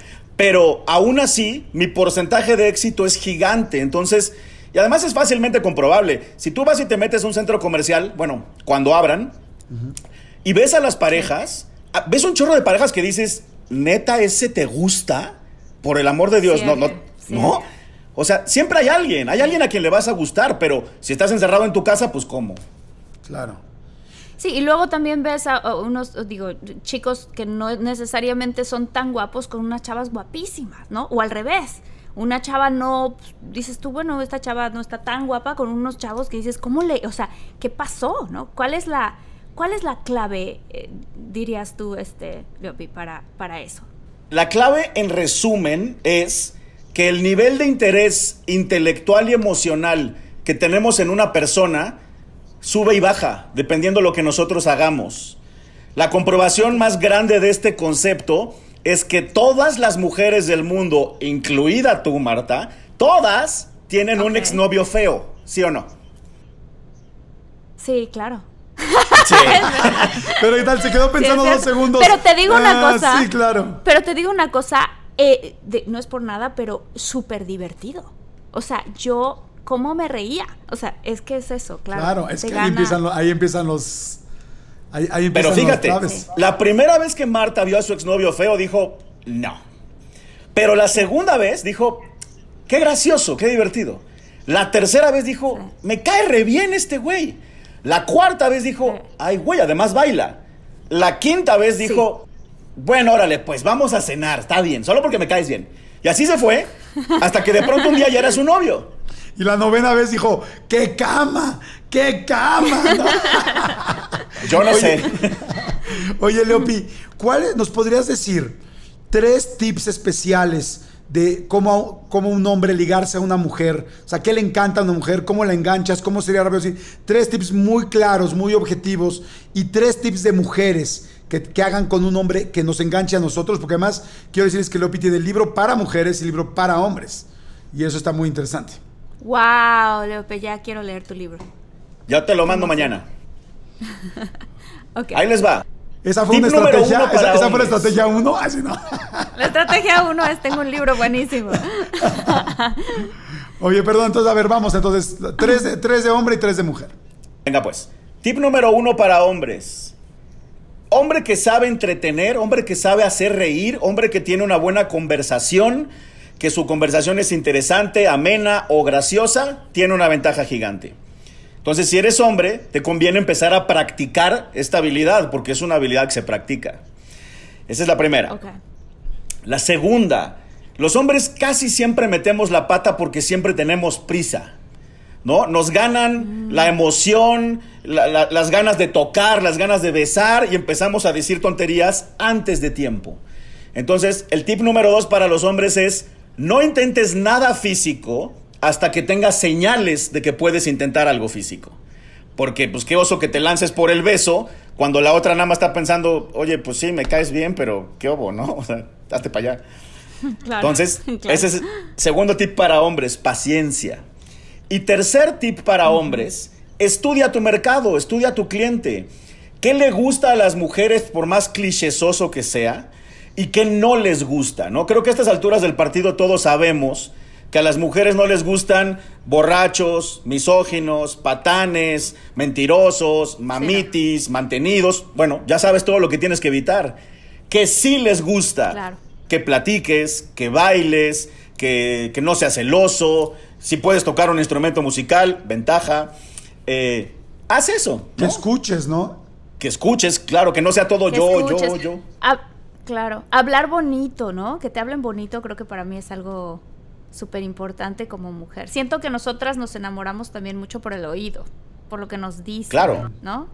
Pero aún así, mi porcentaje de éxito es gigante. Entonces, y además es fácilmente comprobable. Si tú vas y te metes a un centro comercial, bueno, cuando abran, y ves a las parejas, ves un chorro de parejas que dices, neta, ese te gusta, por el amor de Dios, no, no, no. O sea, siempre hay alguien, hay alguien a quien le vas a gustar, pero si estás encerrado en tu casa, pues ¿cómo? Claro. Sí, y luego también ves a, unos, digo, chicos que no necesariamente son tan guapos con unas chavas guapísimas, ¿no? O al revés. Una chava no, dices tú, bueno, esta chava no está tan guapa con unos chavos que dices, ¿cómo le, o sea, qué pasó, ¿no? ¿Cuál es la, ¿Cuál es la clave, eh, dirías tú, este, Leopi, para, para eso? La clave, en resumen, es que el nivel de interés intelectual y emocional que tenemos en una persona sube y baja, dependiendo de lo que nosotros hagamos. La comprobación más grande de este concepto es que todas las mujeres del mundo, incluida tú, Marta, todas tienen un exnovio feo, ¿sí o no? Sí, claro. Sí. Pero ¿qué tal? Se quedó pensando Sí, dos segundos. Pero te digo una Ah, cosa. Sí, claro. Pero te digo una cosa, eh, de- no es por nada, pero súper divertido. O sea, yo, ¿cómo me reía? O sea, es que es eso, claro. Claro, es que ahí empiezan, lo- ahí empiezan los. Ahí, ahí Pero fíjate, los la primera vez que Marta vio a su exnovio feo dijo, no. Pero la segunda vez dijo, qué gracioso, qué divertido. La tercera vez dijo, me cae re bien este güey. La cuarta vez dijo, ay güey, además baila. La quinta vez dijo, bueno, órale, pues vamos a cenar, está bien, solo porque me caes bien. Y así se fue, hasta que de pronto un día ya era su novio. Y la novena vez dijo, ¡qué cama! ¡Qué cama! ¿no? Yo no sé. Oye, Leopi, ¿cuáles nos podrías decir tres tips especiales de cómo, cómo un hombre ligarse a una mujer? O sea, ¿qué le encanta a una mujer? ¿Cómo la enganchas? ¿Cómo sería rápido? decir? Tres tips muy claros, muy objetivos y tres tips de mujeres que, que hagan con un hombre que nos enganche a nosotros, porque además quiero decirles que Leopi tiene libro para mujeres y libro para hombres. Y eso está muy interesante. Wow, Leope, ya quiero leer tu libro. Ya te lo mando mañana. Ahí les va. ¿Esa fue Tip una número estrategia? ¿Esa, esa fue la estrategia uno? Así no. La estrategia uno es, tengo un libro buenísimo. Oye, perdón, entonces, a ver, vamos. Entonces, tres de, tres de hombre y tres de mujer. Venga pues. Tip número uno para hombres. Hombre que sabe entretener, hombre que sabe hacer reír, hombre que tiene una buena conversación, que su conversación es interesante, amena o graciosa, tiene una ventaja gigante. Entonces, si eres hombre, te conviene empezar a practicar esta habilidad, porque es una habilidad que se practica. Esa es la primera. La segunda, los hombres casi siempre metemos la pata porque siempre tenemos prisa. ¿No? Nos ganan la emoción, la- la- las ganas de tocar, las ganas de besar y empezamos a decir tonterías antes de tiempo. Entonces, el tip número dos para los hombres es no intentes nada físico hasta que tengas señales de que puedes intentar algo físico. Porque, pues, qué oso que te lances por el beso cuando la otra nada más está pensando, oye, pues sí, me caes bien, pero qué obo, ¿no? O sea, hazte para allá. Claro. Entonces, Claro. ese es segundo tip para hombres, paciencia. Y tercer tip para hombres, estudia tu mercado, estudia tu cliente. ¿Qué le gusta a las mujeres por más clichésoso que sea? ¿Y qué no les gusta? ¿no? Creo que a estas alturas del partido todos sabemos que a las mujeres no les gustan borrachos, misóginos, patanes, mentirosos, mamitis, mantenidos. Bueno, ya sabes todo lo que tienes que evitar. Que sí les gusta Claro. que platiques, que bailes, que, que no seas celoso. Si puedes tocar un instrumento musical, ventaja. Eh, haz eso. Que escuches, ¿no? Que escuches, claro, que no sea todo Que yo, escuches. yo, yo. Ah, claro, hablar bonito, ¿no? Que te hablen bonito creo que para mí es algo súper importante como mujer. Siento que nosotras nos enamoramos también mucho por el oído, por lo que nos dicen, Claro. ¿no?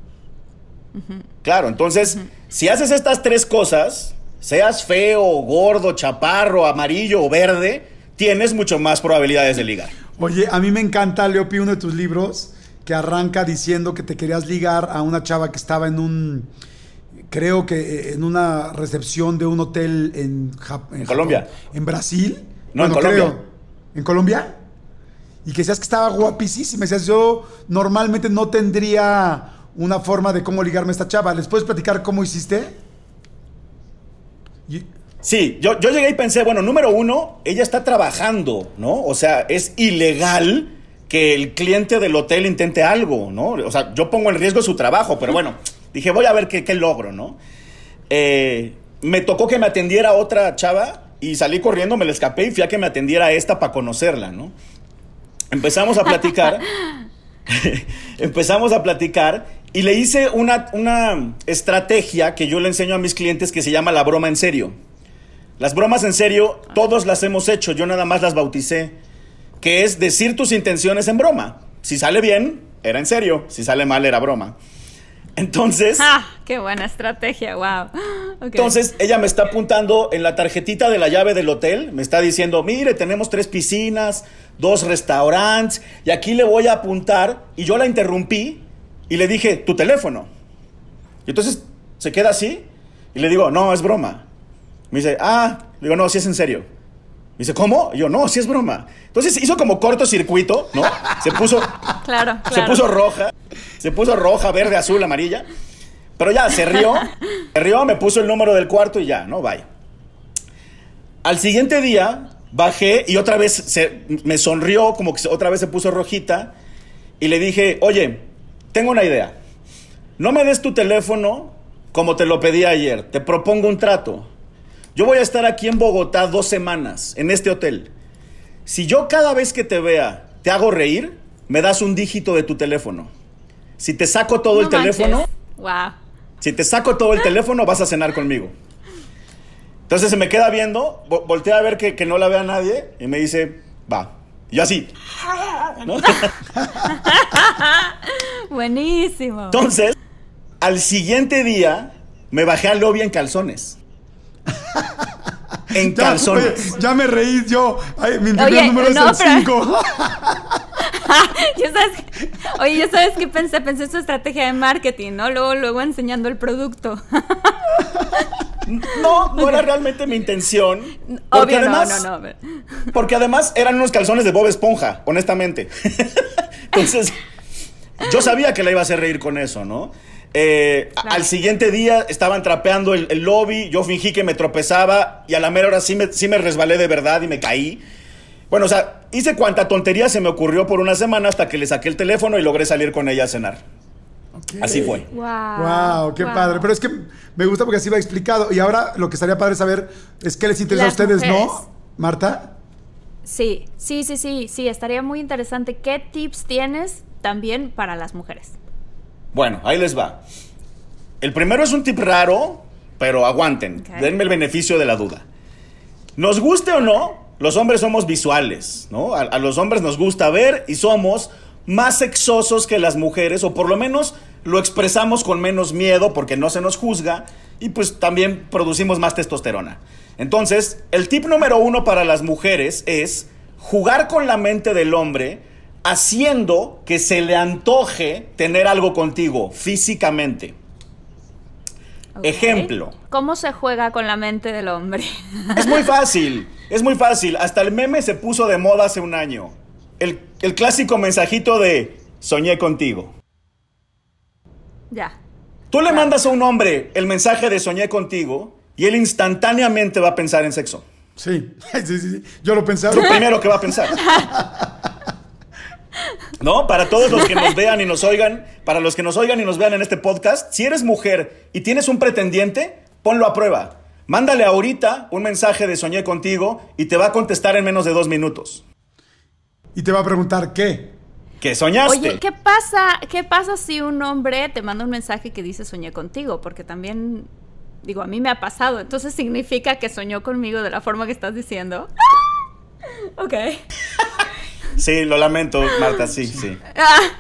Claro, entonces, si haces estas tres cosas, seas feo, gordo, chaparro, amarillo o verde, tienes mucho más probabilidades de ligar. Oye, a mí me encanta, Leopi, uno de tus libros que arranca diciendo que te querías ligar a una chava que estaba en un, creo que eh, en una recepción de un hotel en, Colombia. Japón, en Brasil. No, en Colombia. creo. ¿En Colombia? Y que decías que estaba guapísima. Decías, yo normalmente no tendría una forma de cómo ligarme a esta chava. ¿Les puedes platicar cómo hiciste? Y- Sí, yo, yo llegué y pensé, bueno, número uno, ella está trabajando, ¿no? O sea, es ilegal que el cliente del hotel intente algo, ¿no? O sea, yo pongo en riesgo su trabajo, pero bueno, dije, voy a ver qué, qué logro, ¿no? Eh, me tocó que me atendiera otra chava y salí corriendo, me la escapé y fui a que me atendiera esta para conocerla, ¿no? Empezamos a platicar. empezamos a platicar y le hice una, una estrategia que yo le enseño a mis clientes que se llama la broma en serio. Las bromas en serio, todos las hemos hecho, yo nada más las bauticé, que es decir tus intenciones en broma. Si sale bien, era en serio, si sale mal, era broma. Entonces, Ah, qué buena estrategia, wow. Entonces ella me está apuntando en la tarjetita de la llave del hotel, me está diciendo, mire, tenemos tres piscinas, dos restaurantes, y aquí le voy a apuntar, y yo la interrumpí y le dije, tu teléfono. Y entonces se queda así, y le digo, no, es broma. Me dice, ah, le digo, no, sí es en serio. Me dice, ¿cómo? Y yo, no, sí es broma. Entonces hizo como cortocircuito, ¿no? Se puso, Claro, se claro. puso roja, se puso roja, verde, azul, amarilla. Pero ya, se rió, se rió, me puso el número del cuarto y ya, ¿no? Bye. Al siguiente día bajé y otra vez se, me sonrió, como que se- otra vez se puso rojita. Y le dije, oye, tengo una idea. No me des tu teléfono como te lo pedí ayer. Te propongo un trato. Yo voy a estar aquí en Bogotá dos semanas, en este hotel. Si yo cada vez que te vea te hago reír, me das un dígito de tu teléfono. Si te saco todo el manches. teléfono, Wow. si te saco todo el teléfono, vas a cenar conmigo. Entonces se me queda viendo, vo- voltea a ver que, que no la vea nadie y me dice, va. Y yo así. ¿no? Buenísimo. Entonces, al siguiente día, me bajé al lobby en calzones. En Ya, calzones. oye, ya me reí yo. Ay, mi primer Oye, número no, es el pero- 5. Ya sabes, oye, ya sabes que pensé, pensé en su estrategia de marketing, ¿no? Luego, luego enseñando el producto. No, no era realmente mi intención. Porque Obvio, además, no, no, no. Porque además eran unos calzones de Bob Esponja, honestamente. Entonces, yo sabía que la iba a hacer reír con eso, ¿no? Eh, Claro. Al siguiente día estaban trapeando el, el lobby, yo fingí que me tropezaba y a la mera hora sí me, sí me resbalé de verdad y me caí. Bueno, o sea, hice cuanta tontería se me ocurrió por una semana hasta que le saqué el teléfono y logré salir con ella a cenar. Así fue. Wow. Wow, qué padre. Pero es que me gusta porque así va explicado. Y ahora lo que estaría padre saber es qué les interesa Las a ustedes, mujeres. ¿no? Marta. Sí, sí, sí, sí, sí, estaría muy interesante. ¿Qué tips tienes también para las mujeres? Bueno, ahí les va. El primero es un tip raro, pero aguanten. Denme el beneficio de la duda. Nos guste o no, los hombres somos visuales, ¿no? A, a los hombres nos gusta ver y somos más sexosos que las mujeres, o por lo menos lo expresamos con menos miedo porque no se nos juzga y pues también producimos más testosterona. Entonces, el tip número uno para las mujeres es jugar con la mente del hombre haciendo que se le antoje tener algo contigo físicamente. Ejemplo. ¿Cómo se juega con la mente del hombre? Es muy fácil, es muy fácil. Hasta el meme se puso de moda hace un año. El, el clásico mensajito de soñé contigo. ya. Tú le mandas a un hombre el mensaje de soñé contigo y él instantáneamente va a pensar en sexo. Sí. sí, sí, sí. Yo lo pensaba. Lo primero que va a pensar. ¿No? Para todos los que nos vean y nos oigan, para los que nos oigan y nos vean en este podcast, si eres mujer y tienes un pretendiente, ponlo a prueba. Mándale ahorita un mensaje de soñé contigo y te va a contestar en menos de dos minutos. Y te va a preguntar qué. ¿Qué soñaste? Oye, ¿qué pasa, ¿qué pasa si un hombre te manda un mensaje que dice soñé contigo? Porque también, digo, a mí me ha pasado. Entonces significa que soñó conmigo de la forma que estás diciendo. ok. Sí, lo lamento, Marta, sí, sí.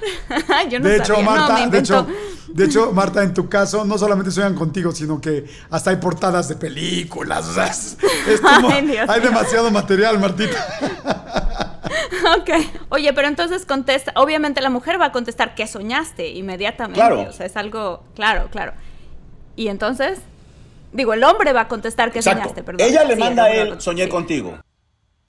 Yo no de hecho, sabía. No, Marta, de hecho, de hecho, Marta, en tu caso, no solamente sueñan contigo, sino que hasta hay portadas de películas. O sea, es, es como- Ay, Dios hay demasiado material, Martita. Ok. Oye, pero entonces contesta. Obviamente la mujer va a contestar que soñaste inmediatamente. Claro. O sea, es algo. Claro, claro. Y entonces. Digo, el hombre va a contestar que Exacto. soñaste, perdón. Ella le Sí, manda a él, soñé sí. contigo.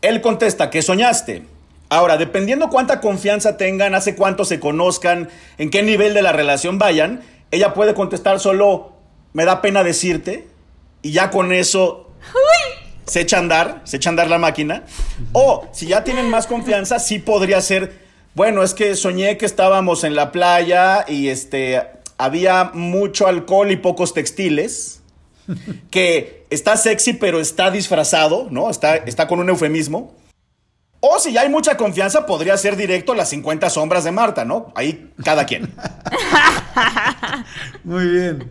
Él contesta que soñaste. Ahora, dependiendo cuánta confianza tengan, hace cuánto se conozcan, en qué nivel de la relación vayan, ella puede contestar solo, me da pena decirte, y ya con eso se echa a andar, se echa a andar la máquina. O, si ya tienen más confianza, sí podría ser, bueno, es que soñé que estábamos en la playa y este, había mucho alcohol y pocos textiles que está sexy pero está disfrazado, ¿no? Está, está con un eufemismo. O si ya hay mucha confianza, podría ser directo las 50 sombras de Marta, ¿no? Ahí cada quien. Muy bien.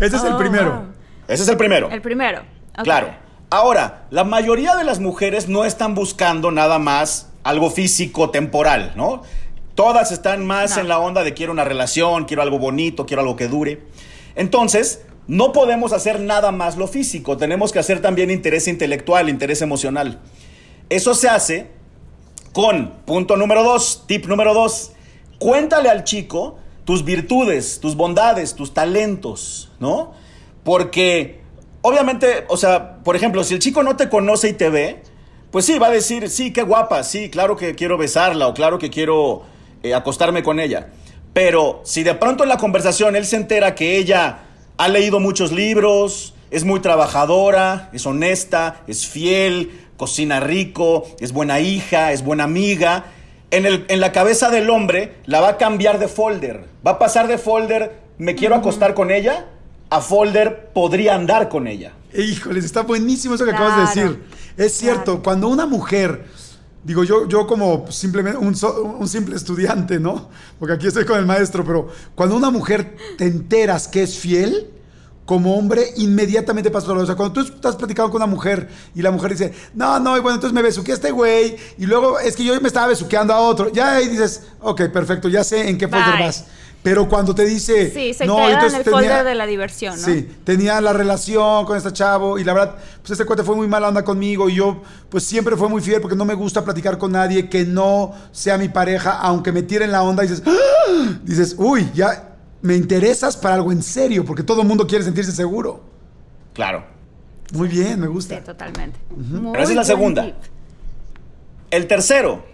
Ese es el Oh, primero. wow. Ese es el primero. El primero. ok. Claro. Ahora, la mayoría de las mujeres no están buscando nada más algo físico, temporal, ¿no? Todas están más No. en la onda de quiero una relación, quiero algo bonito, quiero algo que dure. Entonces, no podemos hacer nada más lo físico, tenemos que hacer también interés intelectual, interés emocional. Eso se hace con, punto número dos, tip número dos, cuéntale al chico tus virtudes, tus bondades, tus talentos, ¿no? Porque, obviamente, o sea, por ejemplo, si el chico no te conoce y te ve, pues sí, va a decir, sí, qué guapa, sí, claro que quiero besarla o claro que quiero eh, acostarme con ella. Pero si de pronto en la conversación él se entera que ella ha leído muchos libros, es muy trabajadora, es honesta, es fiel, cocina rico, es buena hija, es buena amiga, en, el- en la cabeza del hombre la va a cambiar de folder. Va a pasar de folder, me quiero acostar con ella, a folder, podría andar con ella. Híjoles, está buenísimo eso que acabas de decir. Es cierto, claro. cuando una mujer, digo yo, yo como simplemente un, so- un simple estudiante, ¿no? Porque aquí estoy con el maestro, pero cuando una mujer te enteras que es fiel, como hombre, inmediatamente pasa todo. O sea, cuando tú estás platicando con una mujer y la mujer dice, no, no, y bueno, entonces me besuqué a este güey, y luego es que yo me estaba besuqueando a otro, ya ahí dices, ok, perfecto, ya sé en qué folder Bye. vas. Pero cuando te dice, Sí, se no, queda en entonces el tenía- folder de la diversión, ¿no? Sí, tenía la relación con este chavo y la verdad, pues este cuate fue muy mala onda conmigo y yo pues siempre fue muy fiel porque no me gusta platicar con nadie que no sea mi pareja, aunque me tiren la onda y dices, ¡Ah! dices, uy, ya me interesas para algo en serio porque todo el mundo quiere sentirse seguro. Claro. Muy bien, me Sí, gusta. totalmente. Muy Pero esa es la segunda. tip. El tercero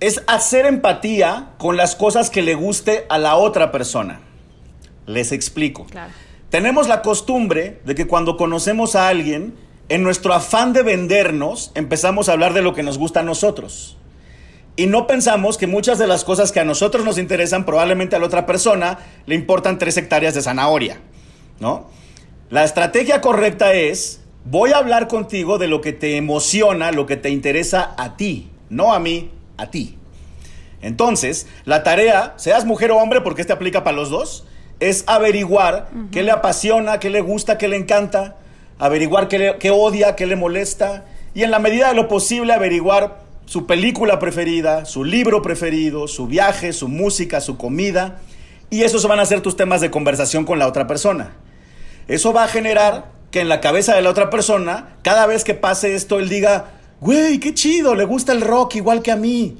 es hacer empatía con las cosas que le guste a la otra persona. Les explico. Claro. Tenemos la costumbre de que cuando conocemos a alguien, en nuestro afán de vendernos, empezamos a hablar de lo que nos gusta a nosotros. Y no pensamos que muchas de las cosas que a nosotros nos interesan, probablemente a la otra persona le importan tres hectáreas de zanahoria, ¿no? La estrategia correcta es, voy a hablar contigo de lo que te emociona, lo que te interesa a ti, no a mí, a ti. Entonces, la tarea, seas mujer o hombre, porque este aplica para los dos, es averiguar qué le apasiona, qué le gusta, qué le encanta, averiguar qué, le- qué odia, qué le molesta, y en la medida de lo posible averiguar su película preferida, su libro preferido, su viaje, su música, su comida, y esos van a ser tus temas de conversación con la otra persona. Eso va a generar que en la cabeza de la otra persona, cada vez que pase esto, él diga, güey, qué chido, le gusta el rock igual que a mí.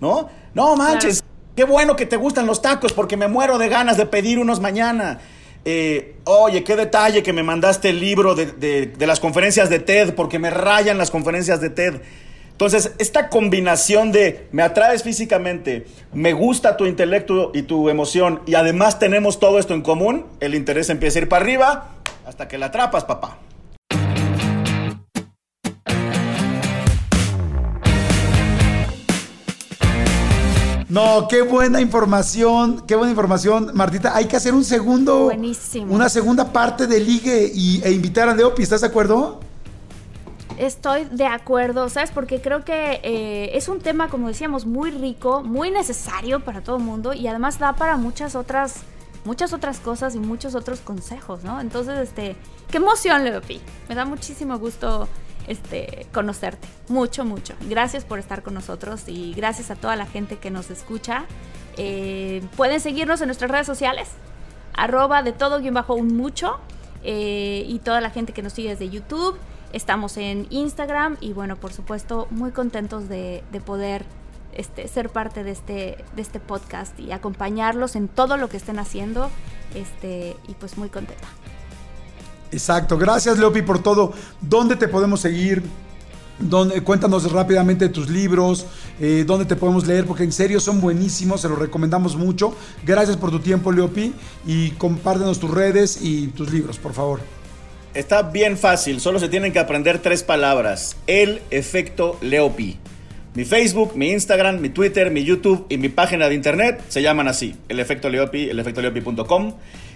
¿No? No manches, qué bueno que te gustan los tacos porque me muero de ganas de pedir unos mañana. Eh, oye, qué detalle que me mandaste el libro de, de- de las conferencias de TED porque me rayan las conferencias de TED. Entonces, esta combinación de me atraes físicamente, me gusta tu intelecto y tu emoción y además tenemos todo esto en común, el interés empieza a ir para arriba hasta que la atrapas, papá. No, qué buena información, qué buena información, Martita. Hay que hacer un segundo, Buenísimo. una segunda parte de ligue y, e invitar a Leopi. ¿Estás de acuerdo? Estoy de acuerdo, ¿sabes? Porque creo que eh, es un tema, como decíamos, muy rico, muy necesario para todo el mundo y además da para muchas otras, muchas otras cosas y muchos otros consejos, ¿no? Entonces, este, qué emoción, Leopi. Me da muchísimo gusto este, conocerte. Mucho, mucho. Gracias por estar con nosotros y gracias a toda la gente que nos escucha. Eh, pueden seguirnos en nuestras redes sociales, arroba de todo guion bajo un mucho eh, y toda la gente que nos sigue desde YouTube. Estamos en Instagram y bueno, por supuesto, muy contentos de, de poder este, ser parte de este, de este podcast y acompañarlos en todo lo que estén haciendo. Este, y pues muy contenta. Exacto. Gracias, Leopi, por todo. ¿Dónde te podemos seguir? ¿Dónde- cuéntanos rápidamente tus libros, eh, dónde te podemos leer, porque en serio son buenísimos, se los recomendamos mucho. Gracias por tu tiempo, Leopi, y compártenos tus redes y tus libros, por favor. Está bien fácil, solo se tienen que aprender tres palabras. El efecto Leopi. Mi Facebook, mi Instagram, mi Twitter, mi YouTube y mi página de internet se llaman así. El efecto Leopi, elefectoleopi.com.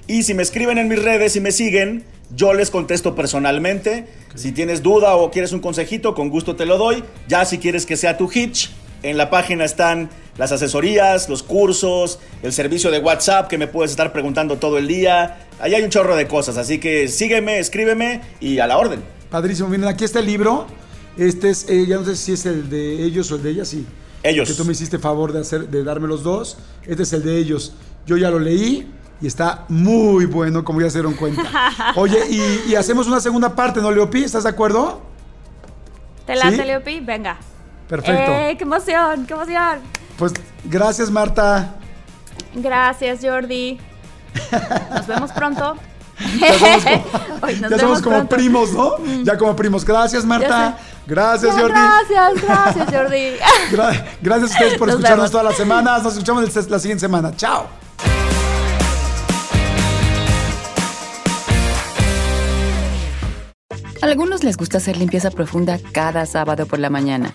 Y si me escriben en mis redes y me siguen, yo les contesto personalmente. Si tienes duda o quieres un consejito, con gusto te lo doy. Ya si quieres que sea tu hitch, en la página están las asesorías, los cursos, el servicio de WhatsApp que me puedes estar preguntando todo el día. Ahí hay un chorro de cosas, así que sígueme, escríbeme y a la orden. Padrísimo. Miren, aquí está el libro. Este es, eh, ya no sé si es el de ellos o el de ellas, sí. Ellos. Que tú me hiciste favor de, hacer, de darme los dos. Este es el de ellos. Yo ya lo leí y está muy bueno, como ya se dieron cuenta. Oye, y, y hacemos una segunda parte, ¿no, Leopi? ¿Estás de acuerdo? ¿Te late, ¿Sí? Leopi? Venga. Perfecto. ¡Eh, qué emoción, qué emoción! Pues gracias, Marta. Gracias, Jordi. Nos vemos pronto. Ya somos como, Hoy nos ya somos como. Mm. primos, ¿no? Ya como primos. Gracias, Marta. Gracias, Jordi. Gracias, gracias, Jordi. Gra- gracias a ustedes por Nos escucharnos vemos. todas las semanas. Nos escuchamos la siguiente semana. Chao. A algunos les gusta hacer limpieza profunda cada sábado por la mañana.